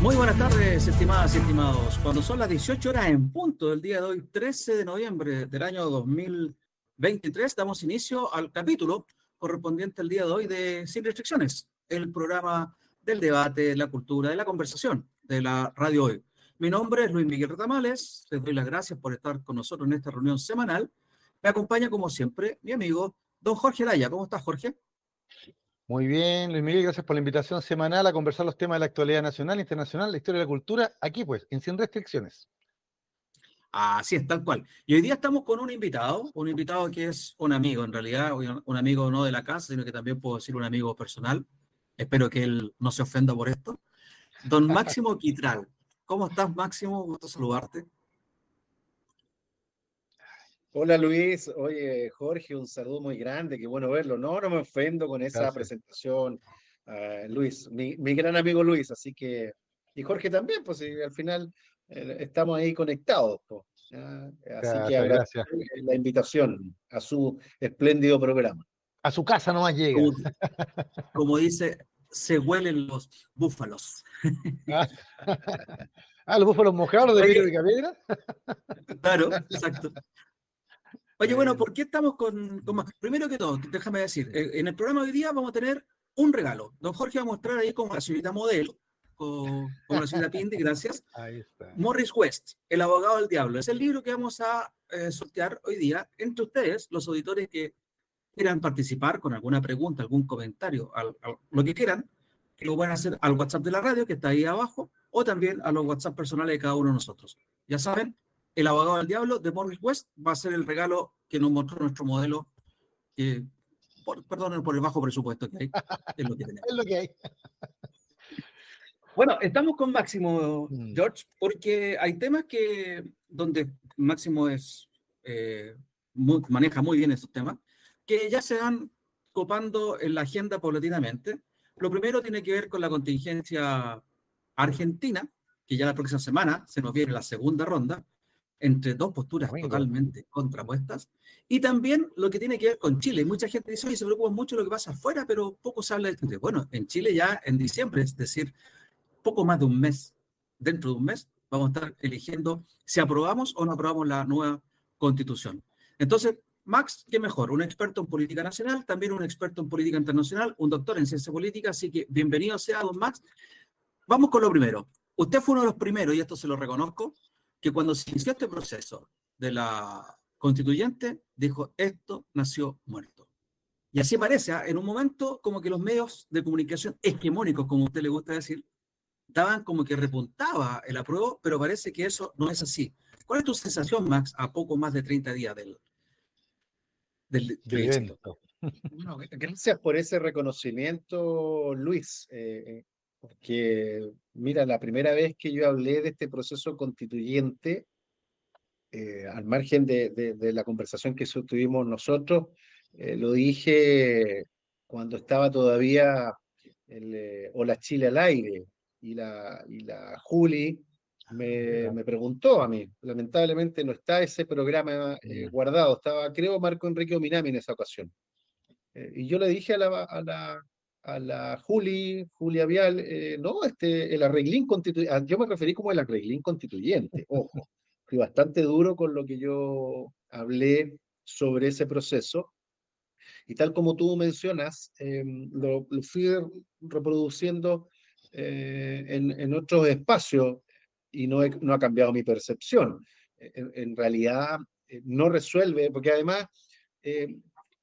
Muy buenas tardes, estimadas y estimados. Cuando son las 18 horas en punto del día de hoy, 13 de noviembre del año 2023, damos inicio al capítulo correspondiente al día de hoy de Sin Restricciones, el programa del debate, de la cultura, de la conversación de la radio hoy. Mi nombre es Luis Miguel Retamales, les doy las gracias por estar con nosotros en esta reunión semanal. Me acompaña, como siempre, mi amigo don Jorge Laya. ¿Cómo estás, Jorge? Muy bien, Luis Miguel, gracias por la invitación semanal a conversar los temas de la actualidad nacional, internacional, la historia de la cultura, aquí pues, en Sin Restricciones. Así es, tal cual. Y hoy día estamos con un invitado, un invitado que es un amigo, en realidad, un amigo no de la casa, sino que también puedo decir un amigo personal. Espero que él no se ofenda por esto. Don Máximo Quitral. ¿Cómo estás, Máximo? Gusto saludarte. Hola Luis, oye Jorge, un saludo muy grande, qué bueno verlo. No, no me ofendo con esa presentación, ah, Luis, mi, gran amigo Luis, así que, y Jorge también, pues al final eh, estamos ahí conectados. Así que agradezco la invitación a su espléndido programa. A su casa nomás llega. Como, dice, se huelen los búfalos. ah, los búfalos mojados de Oye, de claro, exacto. Oye, bueno, ¿por qué estamos con, más? Primero que todo, déjame decir, eh, en el programa de hoy día vamos a tener un regalo. Don Jorge va a mostrar ahí como la señorita modelo, con, la señorita Pindi, gracias. Ahí está. Morris West, El abogado del diablo. Es el libro que vamos a eh, sortear hoy día entre ustedes, los auditores que quieran participar con alguna pregunta, algún comentario, lo que quieran, que lo pueden hacer al WhatsApp de la radio, que está ahí abajo, o también a los WhatsApp personales de cada uno de nosotros. Ya saben, el abogado del diablo de Morris West va a ser el regalo que nos mostró nuestro modelo, que, por, perdón por el bajo presupuesto que hay, es lo que tenemos. es lo que hay. Bueno, estamos con Máximo, mm. George, porque hay temas que donde Máximo es, eh, maneja muy bien estos temas, que ya se van copando en la agenda paulatinamente. Lo primero tiene que ver con la contingencia argentina, que ya la próxima semana se nos viene la segunda ronda, entre dos posturas totalmente contrapuestas. Y también lo que tiene que ver con Chile. Mucha gente dice, oye, se preocupa mucho lo que pasa afuera, pero poco se habla de Chile. Bueno, en Chile ya en diciembre, es decir, poco más de un mes, dentro de un mes, vamos a estar eligiendo si aprobamos o no aprobamos la nueva constitución. Entonces, Max, ¿qué mejor? Un experto en política nacional, también un experto en política internacional, un doctor en ciencia política, así que bienvenido sea, don Max. Vamos con lo primero. Usted fue uno de los primeros, y esto se lo reconozco, que cuando se inició este proceso de la constituyente, dijo, esto nació muerto. Y así parece, ¿ah? en un momento como que los medios de comunicación hegemónicos, como a usted le gusta decir, daban como que repuntaba el apruebo, pero parece que eso no es así. ¿Cuál es tu sensación, Max, a poco más de 30 días del, del, evento? gracias por ese reconocimiento, Luis. Eh, eh, porque, mira, la primera vez que yo hablé de este proceso constituyente, eh, al margen de, la conversación que tuvimos nosotros, eh, lo dije cuando estaba todavía el eh, Hola Chile al aire y la, y la Juli me, me, preguntó a mí. Lamentablemente no está ese programa guardado, estaba creo Marco Enrique Ominami en esa ocasión. y yo le dije a la, a la, a la Juli, Julia Vial, eh, no, este, el arreglín constituyente, ah, yo me referí como el arreglín constituyente, ojo, fui bastante duro con lo que yo hablé sobre ese proceso, y tal como tú mencionas, em, lo, fui reproduciendo eh, en, otros espacios y no, no ha cambiado mi percepción. En, realidad eh, no resuelve, porque además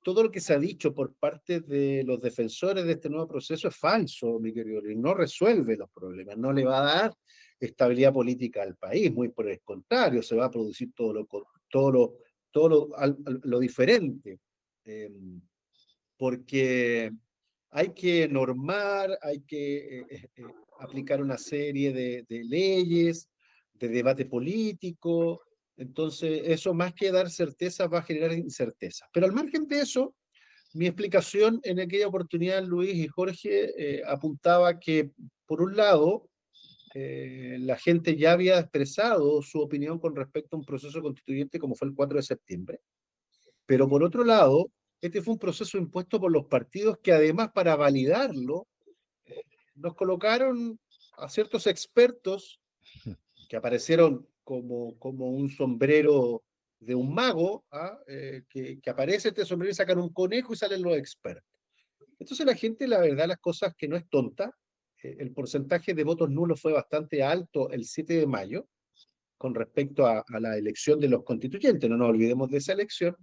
todo lo que se ha dicho por parte de los defensores de este nuevo proceso es falso, mi querido y no resuelve los problemas, no le va a dar estabilidad política al país, muy por el contrario, se va a producir todo lo, todo lo, todo lo, diferente, em, porque hay que normar, hay que eh, eh, eh, aplicar una serie de leyes, de debate político, entonces, eso más que dar certeza va a generar incerteza. Pero al margen de eso, mi explicación en aquella oportunidad, Luis y Jorge, eh, apuntaba que, por un lado, eh, la gente ya había expresado su opinión con respecto a un proceso constituyente como fue el 4 de septiembre. Pero por otro lado, este fue un proceso impuesto por los partidos que además para validarlo eh, nos colocaron a ciertos expertos que aparecieron como, como un sombrero de un mago, ¿ah? eh, que, que, aparece este sombrero y sacan un conejo y salen los expertos. Entonces la gente, la verdad, las cosas que no es tonta, eh, el porcentaje de votos nulos fue bastante alto el 7 de mayo con respecto a, la elección de los constituyentes. No nos olvidemos de esa elección,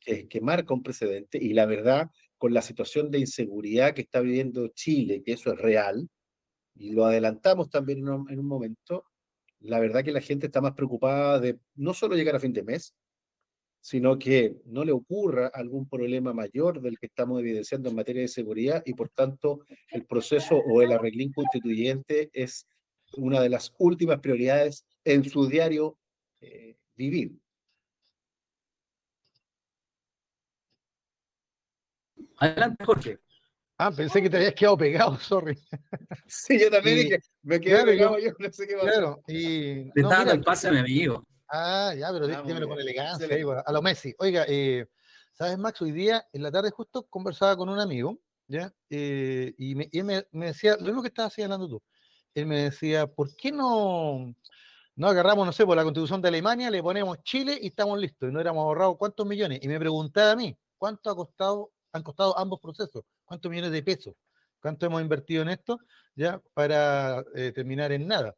que, que marca un precedente, y la verdad, con la situación de inseguridad que está viviendo Chile, que eso es real, y lo adelantamos también en un, en un momento, la verdad que la gente está más preocupada de no solo llegar a fin de mes, sino que no le ocurra algún problema mayor del que estamos evidenciando en materia de seguridad y por tanto el proceso o el arreglín constituyente es una de las últimas prioridades en su diario eh, vivir. Adelante, Jorge. Ah, pensé que te habías quedado pegado, sorry. Sí, yo también dije, me quedé pegado, yo no sé qué va Claro, y... Te estaba el pase a mi amigo. Ah, ya, pero ah, dímelo con elegancia, a lo Messi. Oiga, eh, ¿sabes, Max? Hoy día, en la tarde justo, conversaba con un amigo, ¿ya? Eh, y, me, él me, decía, lo mismo que estabas hablando tú. Él me decía, ¿por qué no, no agarramos, no sé, por la constitución de Alemania, le ponemos Chile y estamos listos? Y no éramos ahorrado cuántos millones. Y me preguntaba a mí, ¿cuánto ha costado, han costado ambos procesos? ¿Cuántos millones de pesos? ¿Cuánto hemos invertido en esto? Ya, para eh, terminar en nada.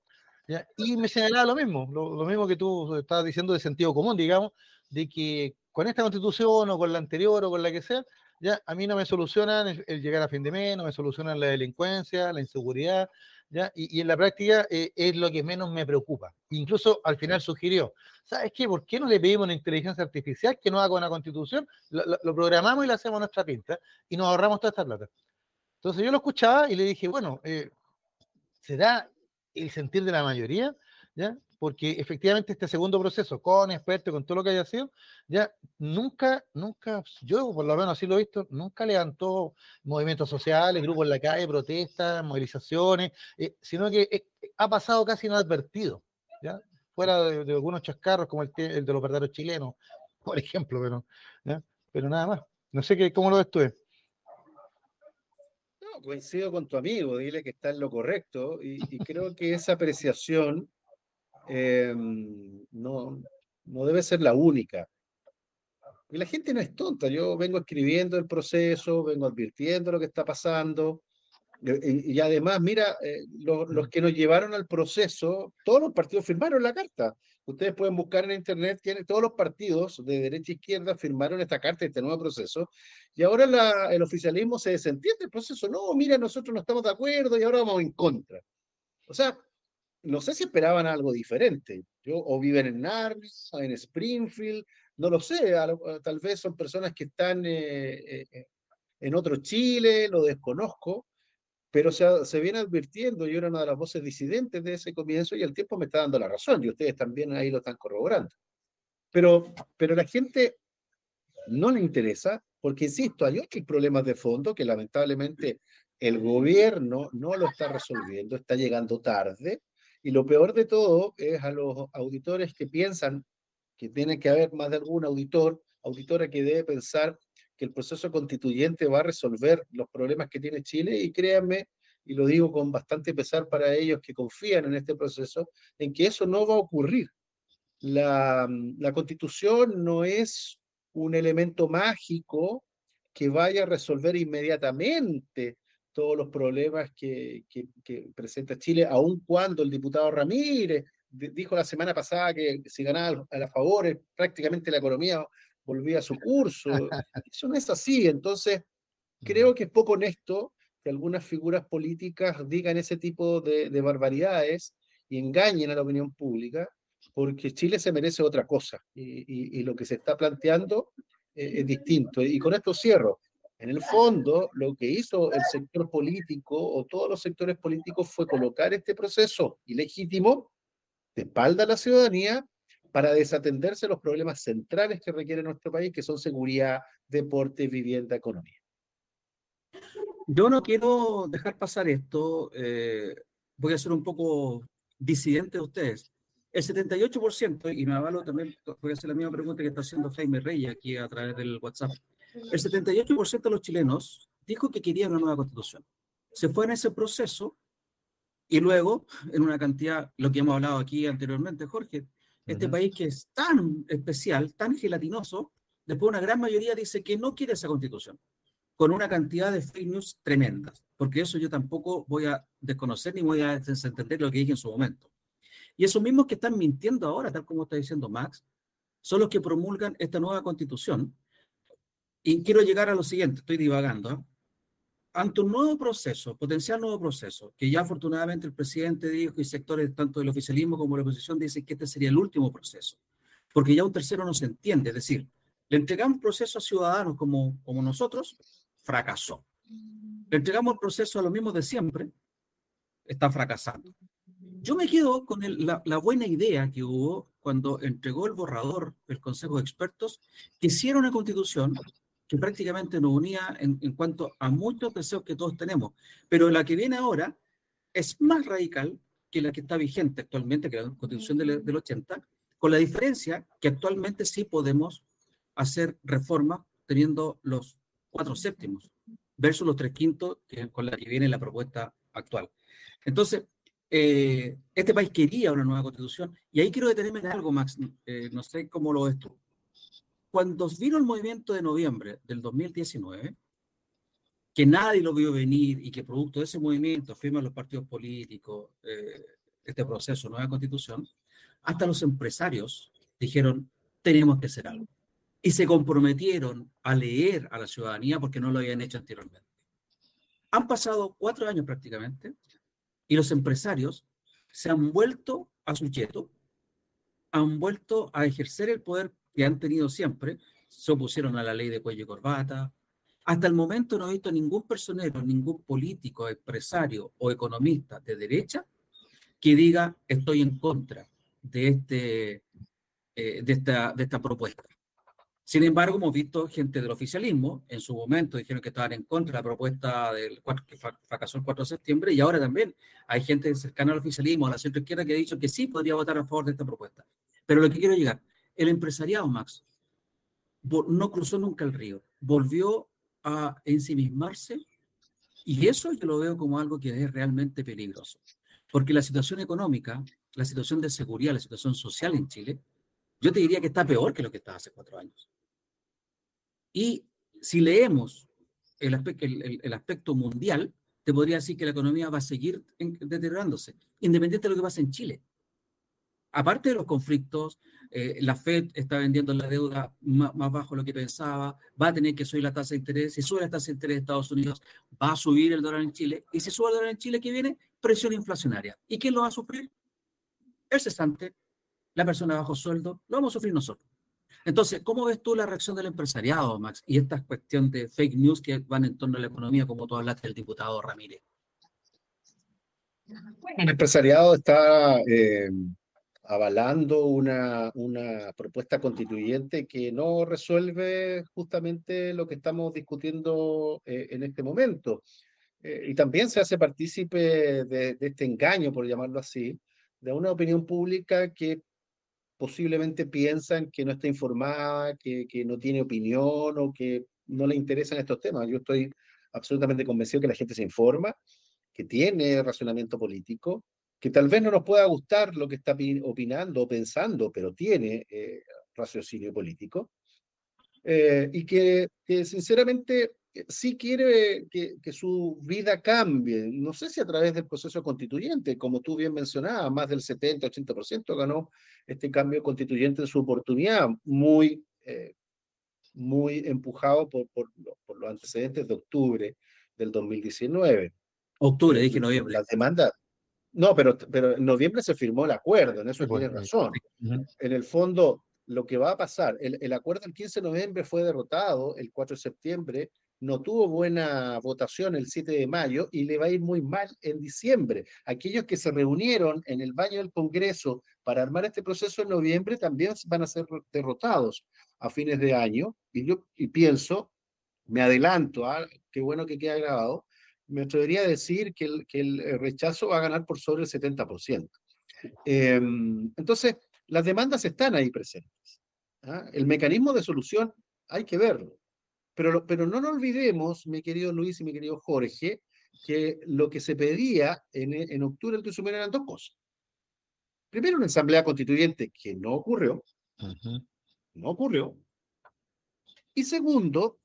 Y me señalaba lo mismo, lo, mismo que tú estabas diciendo de sentido común, digamos, de que con esta constitución o con la anterior o con la que sea, ya a mí no me solucionan el, llegar a fin de mes, no me solucionan la delincuencia, la inseguridad, ¿ya? Y, en la práctica eh, es lo que menos me preocupa. Incluso al final sugirió, ¿sabes qué? ¿Por qué no le pedimos una inteligencia artificial que no haga una constitución? Lo, programamos y le hacemos nuestra pinta y nos ahorramos toda esta plata. Entonces yo lo escuchaba y le dije, bueno, eh, ¿será el sentir de la mayoría, ¿ya? Porque efectivamente este segundo proceso, con expertos, con todo lo que haya sido, ya nunca, nunca, yo por lo menos así lo he visto, nunca levantó movimientos sociales, grupos en la calle, protestas, movilizaciones, eh, sino que eh, ha pasado casi inadvertido. Fuera de, algunos chascarros como el, de los verdaderos chilenos, por ejemplo, pero, pero nada más. No sé qué, cómo lo ves tú. Eh coincido con tu amigo, dile que está en lo correcto y, creo que esa apreciación em, no, no debe ser la única. Y la gente no es tonta, yo vengo escribiendo el proceso, vengo advirtiendo lo que está pasando. Y, además, mira, eh, los que nos llevaron al proceso, todos los partidos firmaron la carta. Ustedes pueden buscar en internet, tiene, todos los partidos de derecha e izquierda firmaron esta carta, este nuevo proceso, y ahora el oficialismo se desentiende el proceso. No, mira, nosotros no estamos de acuerdo y ahora vamos en contra. O sea, no sé si esperaban algo diferente. Yo, o viven en Narnia, en Springfield, no lo sé, tal vez son personas que están eh, eh, en otro Chile, lo desconozco, pero se, se, viene advirtiendo, yo era una de las voces disidentes de ese comienzo y el tiempo me está dando la razón y ustedes también ahí lo están corroborando. Pero, pero la gente no le interesa porque, insisto, hay otros problemas de fondo que lamentablemente el gobierno no lo está resolviendo, está llegando tarde y lo peor de todo es a los auditores que piensan que tiene que haber más de algún auditor, auditora que debe pensar que el proceso constituyente va a resolver los problemas que tiene Chile y créanme, y lo digo con bastante pesar para ellos que confían en este proceso, en que eso no va a ocurrir. La, la constitución no es un elemento mágico que vaya a resolver inmediatamente todos los problemas que, que, que, presenta Chile, aun cuando el diputado Ramírez dijo la semana pasada que si ganaba a la favor, prácticamente la economía volvía a su curso. Eso no es así. Entonces, creo que es poco honesto que algunas figuras políticas digan ese tipo de, barbaridades y engañen a la opinión pública, porque Chile se merece otra cosa y, lo que se está planteando eh, es distinto. Y con esto cierro. En el fondo, lo que hizo el sector político o todos los sectores políticos fue colocar este proceso ilegítimo de espalda a la ciudadanía para desatenderse los problemas centrales que requiere nuestro país, que son seguridad, deporte, vivienda, economía. Yo no quiero dejar pasar esto, eh, voy a ser un poco disidente de ustedes. El 78%, y me avalo también, voy a hacer la misma pregunta que está haciendo Jaime Rey aquí a través del WhatsApp. El 78% de los chilenos dijo que querían una nueva constitución. Se fue en ese proceso Y luego, en una cantidad, lo que hemos hablado aquí anteriormente, Jorge, este país que es tan especial, tan gelatinoso, después una gran mayoría dice que no quiere esa constitución, con una cantidad de fake news tremendas, porque eso yo tampoco voy a desconocer ni voy a desentender lo que dije en su momento. Y esos mismos que están mintiendo ahora, tal como está diciendo Max, son los que promulgan esta nueva constitución. Y quiero llegar a lo siguiente, estoy divagando. ¿eh? ante un nuevo proceso, potencial nuevo proceso, que ya afortunadamente el presidente dijo y sectores tanto del oficialismo como de la oposición dicen que este sería el último proceso, porque ya un tercero no se entiende, es decir, le entregamos proceso a ciudadanos como, como nosotros, fracasó. Le entregamos el proceso a los mismos de siempre, está fracasando. Yo me quedo con la, la, buena idea que hubo cuando entregó el borrador el Consejo de Expertos, que hicieron una constitución que prácticamente nos unía en, cuanto a muchos deseos que todos tenemos. Pero la que viene ahora es más radical que la que está vigente actualmente, que la constitución del, del 80, con la diferencia que actualmente sí podemos hacer reformas teniendo los cuatro séptimos versus los tres quintos con la que viene la propuesta actual. Entonces, eh, este país quería una nueva constitución y ahí quiero detenerme en algo, Max, eh, no sé cómo lo ves tú cuando vino el movimiento de noviembre del 2019, que nadie lo vio venir y que producto de ese movimiento firman los partidos políticos eh, este proceso, nueva constitución, hasta los empresarios dijeron, tenemos que hacer algo. Y se comprometieron a leer a la ciudadanía porque no lo habían hecho anteriormente. Han pasado cuatro años prácticamente y los empresarios se han vuelto a su cheto, han vuelto a ejercer el poder que han tenido siempre, se opusieron a la ley de cuello y corbata. Hasta el momento no he visto ningún personero, ningún político, empresario o economista de derecha que diga estoy en contra de, este, eh, de, esta, de esta propuesta. Sin embargo, hemos visto gente del oficialismo, en su momento dijeron que estaban en contra de la propuesta del que fracasó el 4 de septiembre, y ahora también hay gente cercana al oficialismo, a la centro izquierda, que ha dicho que sí podría votar a favor de esta propuesta. Pero lo que quiero llegar, el empresariado, Max, no cruzó nunca el río, volvió a ensimismarse y eso yo lo veo como algo que es realmente peligroso, porque la situación económica, la situación de seguridad, la situación social en Chile, yo te diría que está peor que lo que estaba hace cuatro años. Y si leemos el aspecto, el, aspecto mundial, te podría decir que la economía va a seguir deteriorándose, independiente de lo que pase en Chile. Aparte de los conflictos, eh, la Fed está vendiendo la deuda más, bajo de lo que pensaba, va a tener que subir la tasa de interés, si sube la tasa de interés de Estados Unidos, va a subir el dólar en Chile, y si sube el dólar en Chile, ¿qué viene? Presión inflacionaria. ¿Y quién lo va a sufrir? El cesante, la persona bajo sueldo, lo vamos a sufrir nosotros. Entonces, ¿cómo ves tú la reacción del empresariado, Max? Y esta cuestión de fake news que van en torno a la economía, como tú hablaste del diputado Ramírez. El empresariado está eh, avalando una, una propuesta constituyente que no resuelve justamente lo que estamos discutiendo eh, en este momento. Eh, y también se hace partícipe de, este engaño, por llamarlo así, de una opinión pública que posiblemente piensan que no está informada, que, que no tiene opinión o que no le interesan estos temas. Yo estoy absolutamente convencido que la gente se informa, que tiene razonamiento político que tal vez no nos pueda gustar lo que está opinando o pensando, pero tiene eh, raciocinio político, eh, y que, sinceramente eh, sí quiere que, que, su vida cambie. No sé si a través del proceso constituyente, como tú bien mencionabas, más del 70-80% ganó este cambio constituyente en su oportunidad, muy, muy empujado por, por, por, los antecedentes de octubre del 2019. Octubre, dije noviembre. Las demandas, no, pero, pero en noviembre se firmó el acuerdo, en eso tiene razón. En el fondo, lo que va a pasar, el, el, acuerdo el 15 de noviembre fue derrotado, el 4 de septiembre no tuvo buena votación el 7 de mayo y le va a ir muy mal en diciembre. Aquellos que se reunieron en el baño del Congreso para armar este proceso en noviembre también van a ser derrotados a fines de año. Y yo y pienso, me adelanto, ¿ah? qué bueno que queda grabado, me atrevería a decir que el, que el eh, rechazo va a ganar por sobre el 70%. Em, entonces, las demandas están ahí presentes. ¿ah? El mecanismo de solución hay que verlo. Pero, pero no nos olvidemos, mi querido Luis y mi querido Jorge, que lo que se pedía en, en octubre del Tuzumán eran dos cosas. Primero, una asamblea constituyente que no ocurrió, no ocurrió. Y segundo,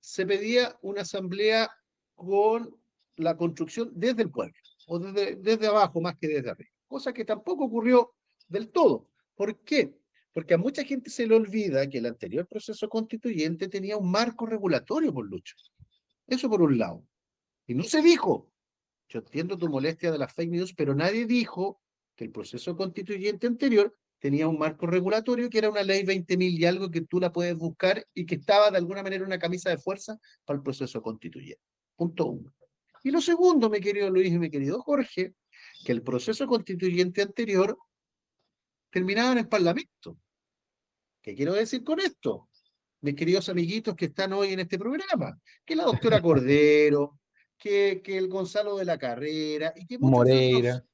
se pedía una asamblea con la construcción desde el pueblo, o desde, desde abajo más que desde arriba, cosa que tampoco ocurrió del todo. ¿Por qué? Porque a mucha gente se le olvida que el anterior proceso constituyente tenía un marco regulatorio por lucha. Eso por un lado. Y no se dijo. Yo entiendo tu molestia de las fake news, pero nadie dijo que el proceso constituyente anterior tenía un marco regulatorio que era una ley 20.000 y algo que tú la puedes buscar y que estaba de alguna manera una camisa de fuerza para el proceso constituyente. Punto uno. Y lo segundo, mi querido Luis y mi querido Jorge, que el proceso constituyente anterior terminaba en el Parlamento. ¿Qué quiero decir con esto? Mis queridos amiguitos que están hoy en este programa, que la doctora Cordero, que, que el Gonzalo de la Carrera y que Moreira.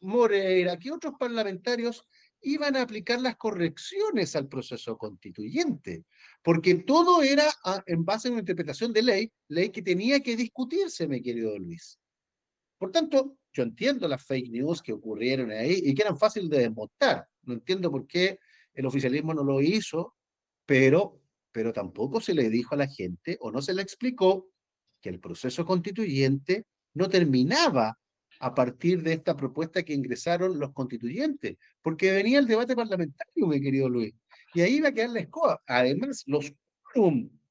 Moreira, que otros parlamentarios iban a aplicar las correcciones al proceso constituyente, porque todo era en base a una interpretación de ley, ley que tenía que discutirse, mi querido Luis. Por tanto, yo entiendo las fake news que ocurrieron ahí y que eran fáciles de desmontar. No entiendo por qué el oficialismo no lo hizo, pero, pero tampoco se le dijo a la gente o no se le explicó que el proceso constituyente no terminaba a partir de esta propuesta que ingresaron los constituyentes, porque venía el debate parlamentario, mi querido Luis, y ahí iba a quedar la escoba. Además, los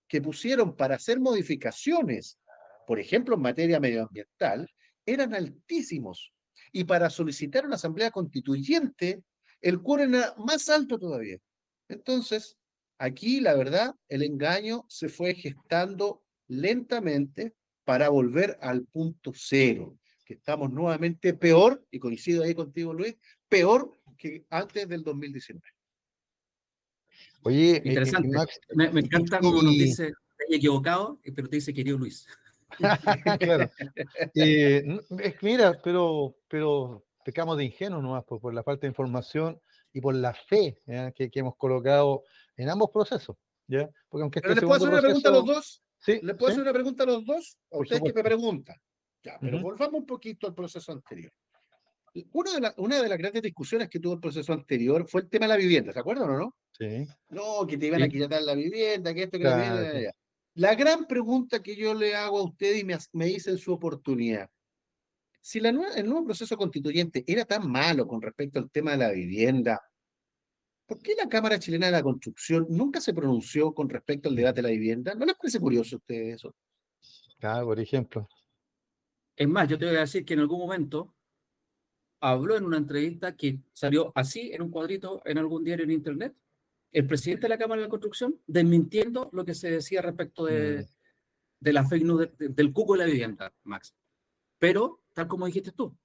que pusieron para hacer modificaciones, por ejemplo, en materia medioambiental, eran altísimos. Y para solicitar una asamblea constituyente, el quórum era más alto todavía. Entonces, aquí, la verdad, el engaño se fue gestando lentamente para volver al punto cero que estamos nuevamente peor, y coincido ahí contigo, Luis, peor que antes del 2019. Oye, eh, interesante. me, encanta como nos dice, equivocado, eh, pero te dice querido Luis. claro. Eh, mira, pero, pero pecamos de ingenuo nomás por, por, la falta de información y por la fe que, que, hemos colocado en ambos procesos. ¿ya? Porque aunque este ¿Les puedo hacer una pregunta a los dos? ¿Sí? ¿Les puedo hacer una pregunta a los dos? ¿A ustedes que me preguntan? Pero volvamos un poquito al proceso anterior. Una de, una de las grandes discusiones que tuvo el proceso anterior fue el tema de la vivienda, ¿se acuerdan o no? Sí. No, que te iban a quitar la vivienda, que esto, que la vivienda. La gran pregunta que yo le hago a usted y me, me hice en su oportunidad, si la el nuevo proceso constituyente era tan malo con respecto al tema de la vivienda, ¿por qué la Cámara Chilena de la Construcción nunca se pronunció con respecto al debate de la vivienda? ¿No les parece curioso a ustedes eso? Claro, por ejemplo. Es más, yo te voy a decir que en algún momento habló en una entrevista que salió así en un cuadrito en algún diario en internet, el presidente de la Cámara de la Construcción desmintiendo lo que se decía respecto de, mm. de la fake news del cuco de la vivienda, Max. Pero, tal como dijiste tú,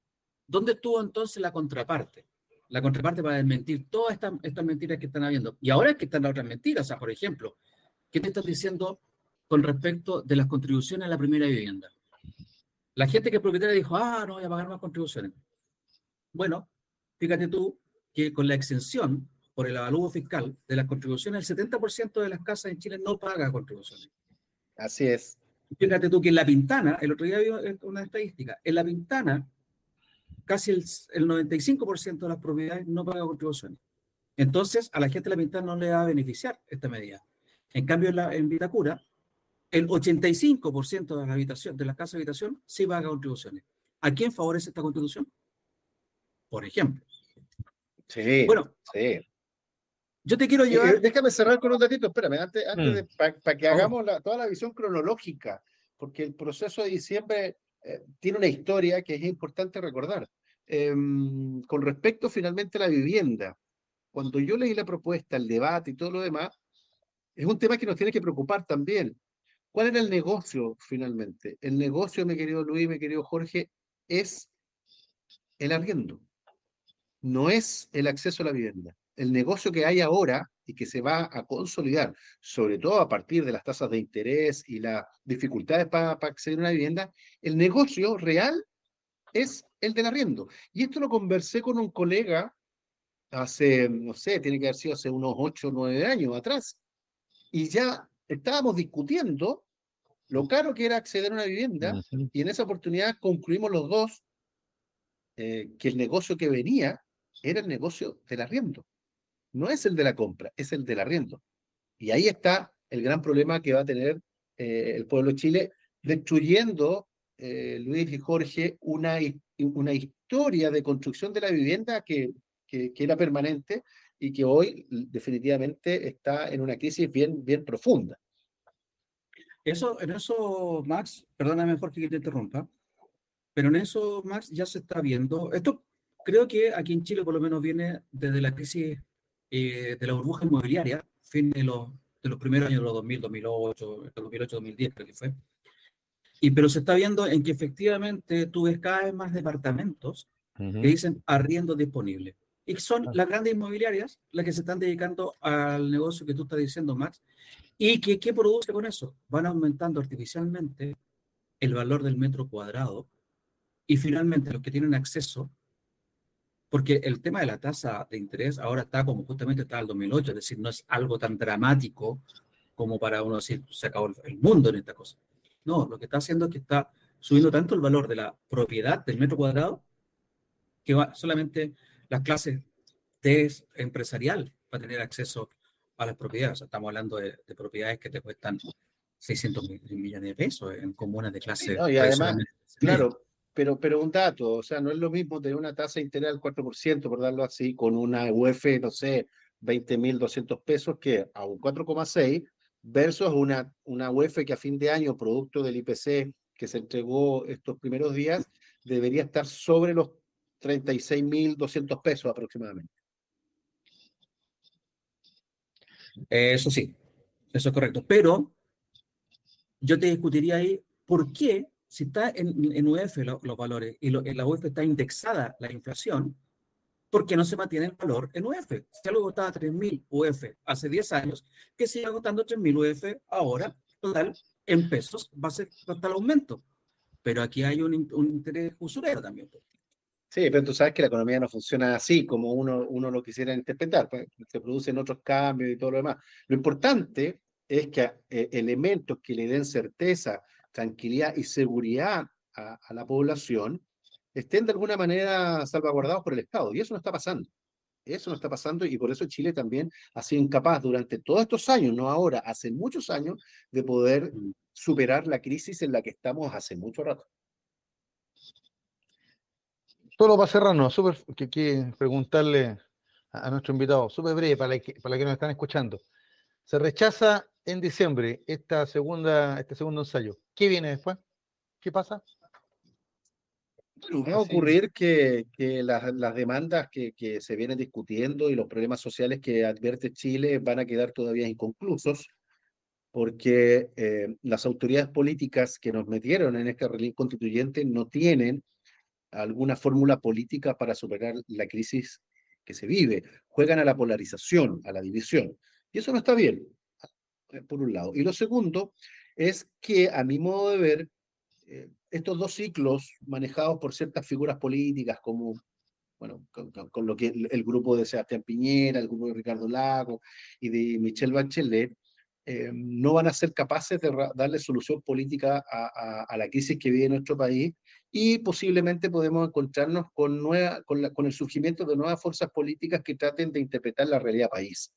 ¿dónde estuvo entonces la contraparte? La contraparte para desmentir todas estas, estas mentiras que están habiendo. Y ahora es que están las otras mentiras. O sea, por ejemplo, ¿qué te estás diciendo con respecto de las contribuciones a la primera vivienda? La gente que es propietaria dijo, ah, no voy a pagar más contribuciones. Bueno, fíjate tú que con la exención por el avalúo fiscal de las contribuciones, el 70% de las casas en Chile no paga contribuciones. Así es. Fíjate tú que en La Pintana, el otro día vi una estadística, en La Pintana casi el, el 95% de las propiedades no paga contribuciones. Entonces, a la gente de La Pintana no le va a beneficiar esta medida. En cambio, en, la, en Vitacura, el 85% de las, habitaciones, de las casas de habitación sí paga contribuciones. ¿A quién favorece esta constitución? Por ejemplo. Sí. Bueno, sí. Yo te quiero llevar. Eh, déjame cerrar con un datito, espérame, antes, antes mm. para que hagamos toda la visión cronológica, porque el proceso de diciembre eh, tiene una historia que es importante recordar. Em, con respecto finalmente a la vivienda, cuando yo leí la propuesta, el debate y todo lo demás, es un tema que nos tiene que preocupar también. ¿Cuál era el negocio finalmente? El negocio, mi querido Luis, mi querido Jorge, es el arriendo. No es el acceso a la vivienda. El negocio que hay ahora y que se va a consolidar, sobre todo a partir de las tasas de interés y las dificultades para, acceder a una vivienda, el negocio real es el del arriendo. Y esto lo conversé con un colega hace, no sé, tiene que haber sido hace unos ocho o nueve años atrás. Y ya estábamos discutiendo lo caro que era acceder a una vivienda, y en esa oportunidad concluimos los dos eh, que el negocio que venía era el negocio del arriendo. No es el de la compra, es el del arriendo. Y ahí está el gran problema que va a tener eh, el pueblo de Chile, destruyendo, eh, Luis y Jorge, una, una historia de construcción de la vivienda que, que, era permanente y que hoy definitivamente está en una crisis bien, bien profunda. Eso, en eso, Max, perdóname Jorge que te interrumpa, pero en eso, Max, ya se está viendo. Esto creo que aquí en Chile por lo menos viene desde la crisis eh, de la burbuja inmobiliaria, fin de los, de los primeros años de los 2000, 2008, 2008, 2010 creo que fue. Y, pero se está viendo en que efectivamente tú ves cada vez más departamentos que dicen arriendo disponible. Y son las grandes inmobiliarias las que se están dedicando al negocio que tú estás diciendo, Max. ¿Y que, qué produce con eso? Van aumentando artificialmente el valor del metro cuadrado y finalmente los que tienen acceso, porque el tema de la tasa de interés ahora está como justamente está el 2008, es decir, no es algo tan dramático como para uno decir, se acabó el mundo en esta cosa. No, lo que está haciendo es que está subiendo tanto el valor de la propiedad del metro cuadrado que va, solamente las clases de empresarial va a tener acceso a las propiedades. estamos hablando de, propiedades que te cuestan 600 millones de pesos en comunas de clase. y además, claro, pero, pero un dato, o sea, no es lo mismo tener una tasa interés del 4%, por darlo así, con una UF, no sé, 20.200 pesos, que a un 4,6 versus una, una UF que a fin de año, producto del IPC que se entregó estos primeros días, debería estar sobre los 36.200 pesos aproximadamente. Eso sí, eso es correcto. Pero yo te discutiría ahí por qué si está en, en UF los valores y la UF está indexada la inflación, ¿por qué no se mantiene el valor en UF? Si algo costaba 3.000 UF hace 10 años, que siga costando 3.000 UF ahora, total, en pesos, va a ser hasta el aumento. Pero aquí hay un, un interés usurero también. Sí, pero tú sabes que la economía no funciona así como uno, uno lo quisiera interpretar, pues, se producen otros cambios y todo lo demás. Lo importante es que eh, elementos que le den certeza tranquilidad y seguridad a, la población estén de alguna manera salvaguardados por el Estado. Y eso no está pasando. Eso no está pasando y por eso Chile también ha sido incapaz durante todos estos años, no ahora, hace muchos años, de poder mm. superar la crisis en la que estamos hace mucho rato. Solo para cerrarnos, súper que, que preguntarle a, nuestro invitado, súper breve para, que, para que nos están escuchando. Se rechaza en diciembre esta segunda, este segundo ensayo. ¿Qué viene después? ¿Qué pasa? va a ocurrir que, que las, las, demandas que, que, se vienen discutiendo y los problemas sociales que advierte Chile van a quedar todavía inconclusos, porque eh, las autoridades políticas que nos metieron en esta realidad constituyente no tienen alguna fórmula política para superar la crisis que se vive. Juegan a la polarización, a la división. Y eso no está bien, eh, por un lado. Y lo segundo es que, a mi modo de ver, eh, estos dos ciclos manejados por ciertas figuras políticas como bueno, con, lo que el, grupo de Sebastián Piñera, el grupo de Ricardo Lago y de Michelle Bachelet, eh, no van a ser capaces de darle solución política a, a, la crisis que vive nuestro país y posiblemente podemos encontrarnos con, nueva, con, la, con el surgimiento de nuevas fuerzas políticas que traten de interpretar la realidad país.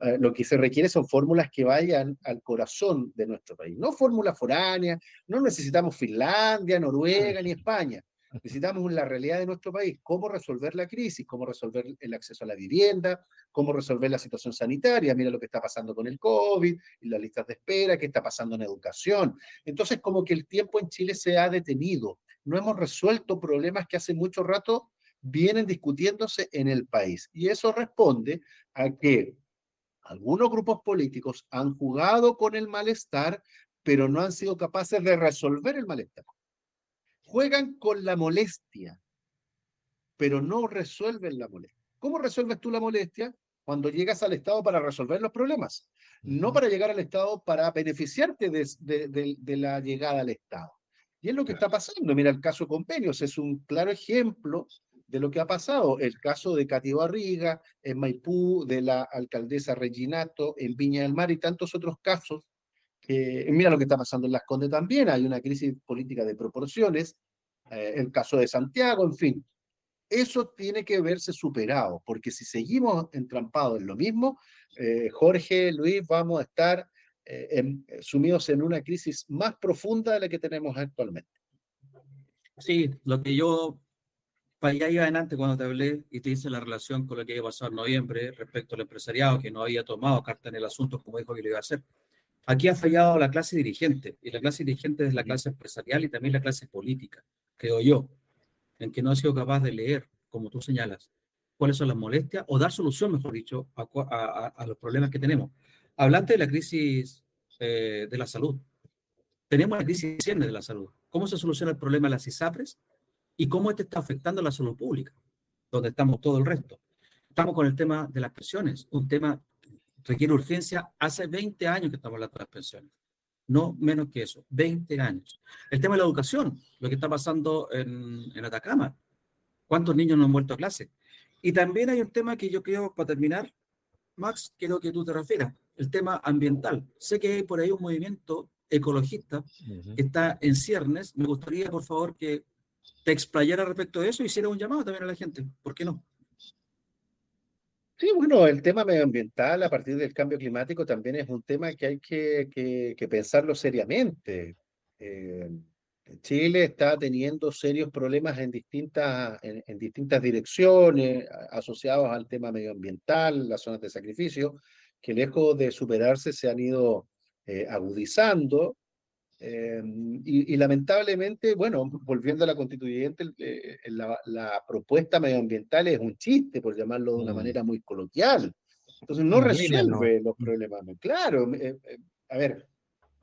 Eh, lo que se requiere son fórmulas que vayan al corazón de nuestro país, no fórmulas foráneas, no necesitamos Finlandia, Noruega ni España, necesitamos la realidad de nuestro país, cómo resolver la crisis, cómo resolver el acceso a la vivienda, cómo resolver la situación sanitaria, mira lo que está pasando con el COVID y las listas de espera, qué está pasando en educación. Entonces, como que el tiempo en Chile se ha detenido, no hemos resuelto problemas que hace mucho rato vienen discutiéndose en el país. Y eso responde a que algunos grupos políticos han jugado con el malestar, pero no han sido capaces de resolver el malestar. Juegan con la molestia, pero no resuelven la molestia. ¿Cómo resuelves tú la molestia? Cuando llegas al Estado para resolver los problemas, no para llegar al Estado para beneficiarte de, la llegada al Estado. Y es lo que está pasando. Mira, el caso Convenios es un claro ejemplo de lo que ha pasado. El caso de Cati Barriga, en Maipú, de la alcaldesa Reginato, en Viña del Mar y tantos otros casos mira lo que está pasando en Las Condes también, hay una crisis política de proporciones, eh, el caso de Santiago, en fin. Eso tiene que verse superado, porque si seguimos entrampados en lo mismo, eh, Jorge, Luis, vamos a estar sumidos en una crisis más profunda de la que tenemos actualmente. Sí, lo que yo para allá iba adelante cuando te hablé y te hice la relación con lo que iba a pasar en noviembre respecto al empresariado que no había tomado carta en el asunto como dijo que lo iba a hacer. Aquí ha fallado la clase dirigente y la clase dirigente es la clase empresarial y también la clase política, creo yo, en que no ha sido capaz de leer, como tú señalas, cuáles son las molestias o dar solución, mejor dicho, a, los problemas que tenemos. Hablante de la crisis eh, de la salud, tenemos la crisis de la salud. ¿Cómo se soluciona el problema de las ISAPRES? ¿Y cómo este está afectando la salud pública? Donde estamos todo el resto. Estamos con el tema de las pensiones, un tema que requiere urgencia. Hace 20 años que estamos hablando de las pensiones. No menos que eso, 20 años. El tema de la educación, lo que está pasando en, en Atacama. ¿Cuántos niños no han vuelto a clase? Y también hay un tema que yo creo, para terminar, Max, quiero que tú te refieras, el tema ambiental. Sé que hay por ahí un movimiento ecologista que está en ciernes. Me gustaría, por favor, que te explayara respecto a eso y hiciera un llamado también a la gente. ¿Por qué no? Sí, bueno, el tema medioambiental a partir del cambio climático también es un tema que hay que, que, pensarlo seriamente. Eh, Chile está teniendo serios problemas en distintas, en, distintas direcciones asociados al tema medioambiental, las zonas de sacrificio, que lejos de superarse se han ido eh, agudizando. Eh, y, lamentablemente, bueno, volviendo a la constituyente, eh, la, propuesta medioambiental es un chiste, por llamarlo de una mm. manera muy coloquial. Entonces no resuelve los problemas. Claro, a ver,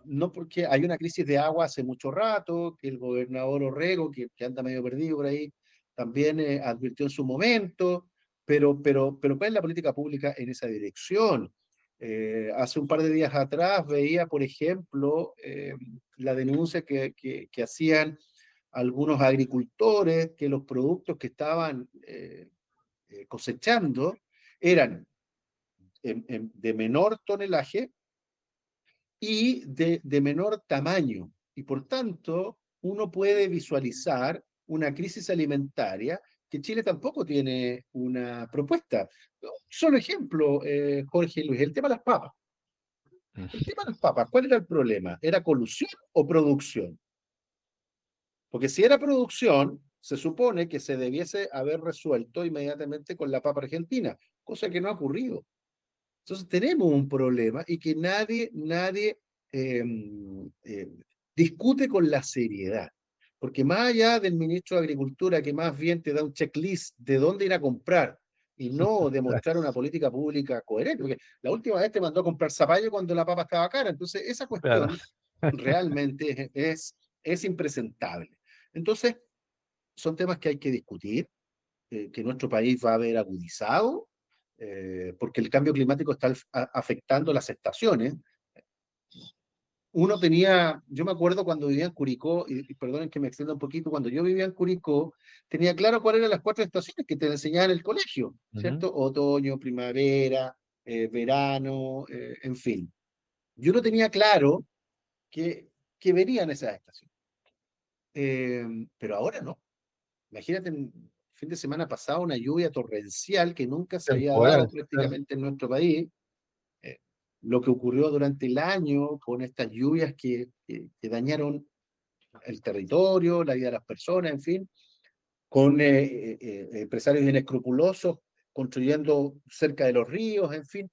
no porque hay una crisis de agua hace mucho rato, que el gobernador Orrego, que, que anda medio perdido por ahí, también advirtió en su momento, pero, pero, pero ¿cuál es la política pública en esa dirección? Eh, hace un par de días atrás veía, por ejemplo, eh, la denuncia que, hacían algunos agricultores que los productos que estaban eh, cosechando eran de menor tonelaje y de, de menor tamaño. Y por tanto, uno puede visualizar una crisis alimentaria que Chile tampoco tiene una propuesta. Solo ejemplo, eh, Jorge Luis, el tema de las papas. El tema de las papas, ¿cuál era el problema? ¿Era colusión o producción? Porque si era producción, se supone que se debiese haber resuelto inmediatamente con la papa argentina, cosa que no ha ocurrido. Entonces tenemos un problema y que nadie, nadie em, eh, discute con la seriedad. Porque más allá del ministro de Agricultura, que más bien te da un checklist de dónde ir a comprar y no demostrar una política pública coherente, porque la última vez te mandó a comprar zapallo cuando la papa estaba cara. Entonces, esa cuestión realmente es, es impresentable. Entonces, son temas que hay que discutir, eh, que nuestro país va a haber agudizado, eh, porque el cambio climático está afectando las estaciones uno tenía, yo me acuerdo cuando vivía en Curicó, y, perdonen que me extienda un poquito, cuando yo vivía en Curicó, tenía claro cuáles eran las cuatro estaciones que te enseñaban en el colegio, ¿cierto? Otoño, primavera, eh, verano, eh, en fin. Yo no tenía claro que, que venían esas estaciones. Em, pero ahora no. Imagínate, el fin de semana pasado una lluvia torrencial que nunca se había dado prácticamente en nuestro país lo que ocurrió durante el año con estas lluvias que, que, dañaron el territorio, la vida de las personas, en fin, con eh, eh, eh, empresarios inescrupulosos construyendo cerca de los ríos, en fin.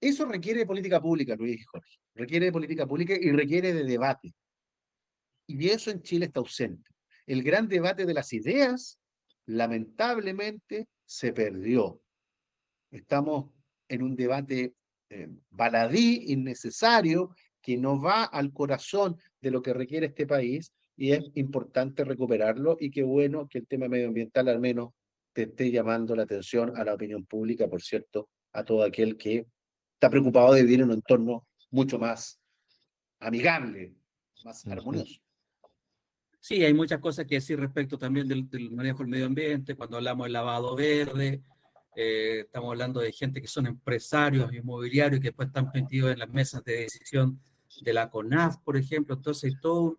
Eso requiere política pública, Luis Jorge. Requiere política pública y requiere de debate. Y eso en Chile está ausente. El gran debate de las ideas, lamentablemente, se perdió. Estamos en un debate eh, baladí innecesario que no va al corazón de lo que requiere este país y es importante recuperarlo y qué bueno que el tema medioambiental al menos te esté llamando la atención a la opinión pública, por cierto, a todo aquel que está preocupado de vivir en un entorno mucho más amigable, más armonioso. Sí, hay muchas cosas que decir respecto también del, del manejo del medio ambiente, cuando hablamos del lavado verde, eh, estamos hablando de gente que son empresarios inmobiliarios que después están metidos en las mesas de decisión de la CONAF, por ejemplo. Entonces, todo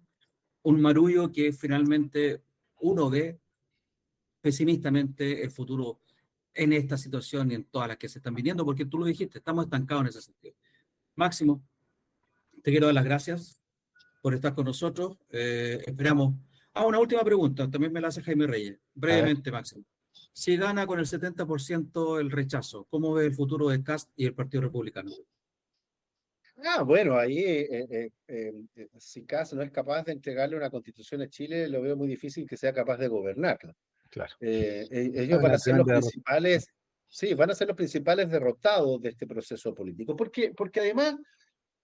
un marullo que finalmente uno ve pesimistamente el futuro en esta situación y en todas las que se están viniendo, porque tú lo dijiste, estamos estancados en ese sentido. Máximo, te quiero dar las gracias por estar con nosotros. Eh, esperamos. Ah, una última pregunta, también me la hace Jaime Reyes. Brevemente, Máximo. Si gana con el 70% el rechazo, ¿cómo ve el futuro de Cast y el Partido Republicano? Ah, bueno, ahí eh, eh, si Cast no es capaz de entregarle una constitución a Chile, lo veo muy difícil que sea capaz de gobernarla. Claro. ellos van a ser los principales, sí, van a ser los principales derrotados de este proceso político. Porque, porque además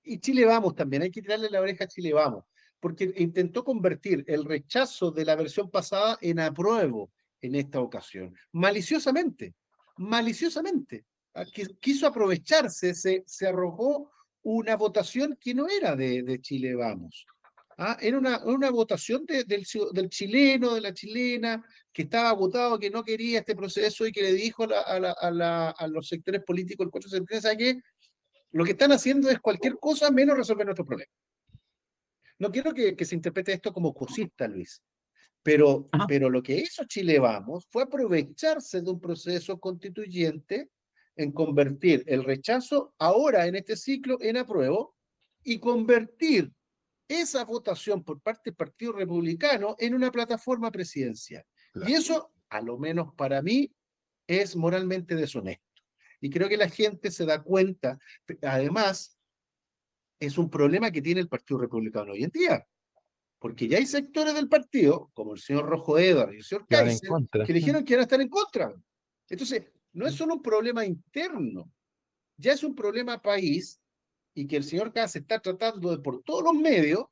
y Chile Vamos también, hay que tirarle la oreja a Chile Vamos, porque intentó convertir el rechazo de la versión pasada en apruebo en esta ocasión, maliciosamente, maliciosamente. Ah, quiso aprovecharse, se, arrojó una votación que no era de, Chile Vamos. ¿ah? Era una, votación del, chileno, de la chilena, que estaba votado, que no quería este proceso y que le dijo a, a, los sectores políticos, el 4 de septiembre, que lo que están haciendo es cualquier cosa menos resolver nuestro problema. No quiero que, se interprete esto como cosista, Luis, pero, pero lo que hizo Chile Vamos fue aprovecharse de un proceso constituyente en convertir el rechazo ahora en este ciclo en apruebo y convertir esa votación por parte del Partido Republicano en una plataforma presidencial. Y eso, a lo menos para mí, es moralmente deshonesto. Y creo que la gente se da cuenta, además, es un problema que tiene el Partido Republicano hoy en día, porque ya hay sectores del partido, como el señor Rojo Edward y el señor Kaiser, que dijeron que iban a estar en contra. Entonces, no es solo un problema interno, ya es un problema país y que el señor Kaiser está tratando de por todos los medios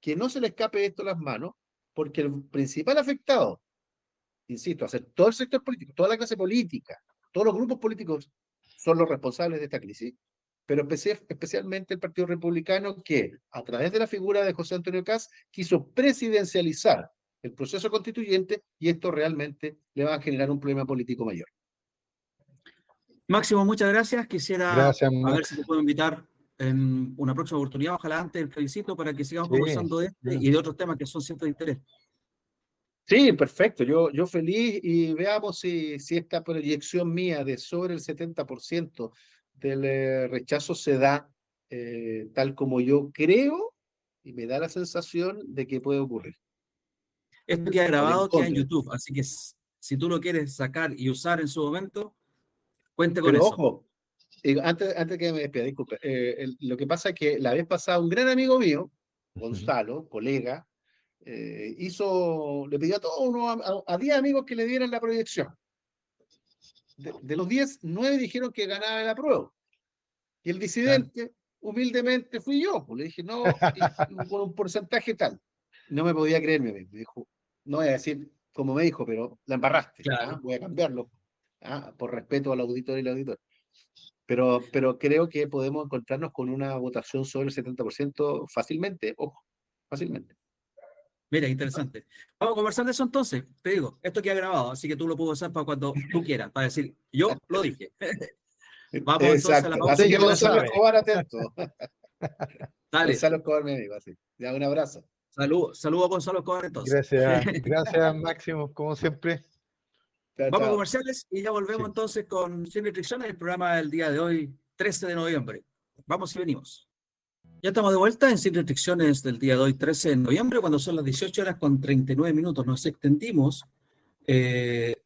que no se le escape esto a las manos, porque el principal afectado, insisto, hacer todo el sector político, toda la clase política, todos los grupos políticos son los responsables de esta crisis, pero especialmente el Partido Republicano que, a través de la figura de José Antonio Caz, quiso presidencializar el proceso constituyente y esto realmente le va a generar un problema político mayor. Máximo, muchas gracias. Quisiera a ver si te puedo invitar en una próxima oportunidad, ojalá antes del plebiscito, para que sigamos conversando de este y de otros temas que son ciertos de interés. Sí, perfecto. Yo, yo feliz y veamos si, si esta proyección mía de sobre el 70% del eh, rechazo se da eh, tal como yo creo y me da la sensación de que puede ocurrir. Esto queda grabado, queda en YouTube, así que si tú lo quieres sacar y usar en su momento, cuente con Pero eso. Ojo, antes, antes que me despida, disculpe, eh, lo que pasa es que la vez pasada un gran amigo mío, Gonzalo, colega, eh, hizo, le pidió a todos, a, 10 amigos que le dieran la proyección. De, los 10, 9 dijeron que ganaba la prueba. Y el disidente, humildemente, fui yo. Pues le dije, no, con un porcentaje tal. No me podía creerme. Me dijo, no voy a decir como me dijo, pero la embarraste. ¿ah? Voy a cambiarlo. ¿ah? Por respeto al auditor y al auditor. Pero, pero creo que podemos encontrarnos con una votación sobre el 70% fácilmente, ojo, fácilmente. Mira, interesante. Vamos a conversar de eso entonces. Te digo, esto queda grabado, así que tú lo puedes usar para cuando tú quieras, para decir, yo lo dije. Vamos entonces a la pausa. Así que Gonzalo Escobar atento. Dale. Gonzalo Escobar me digo así. Ya, un abrazo. Saludos saludo a Gonzalo Escobar entonces. Gracias, gracias Máximo, como siempre. Vamos a comerciales y ya volvemos entonces con Sin Restricciones, el programa del día de hoy, 13 de noviembre. Vamos y venimos. Ya estamos de vuelta en Sin Restricciones del día de hoy, 13 de noviembre, cuando son las 18 horas con 39 minutos. Nos extendimos eh,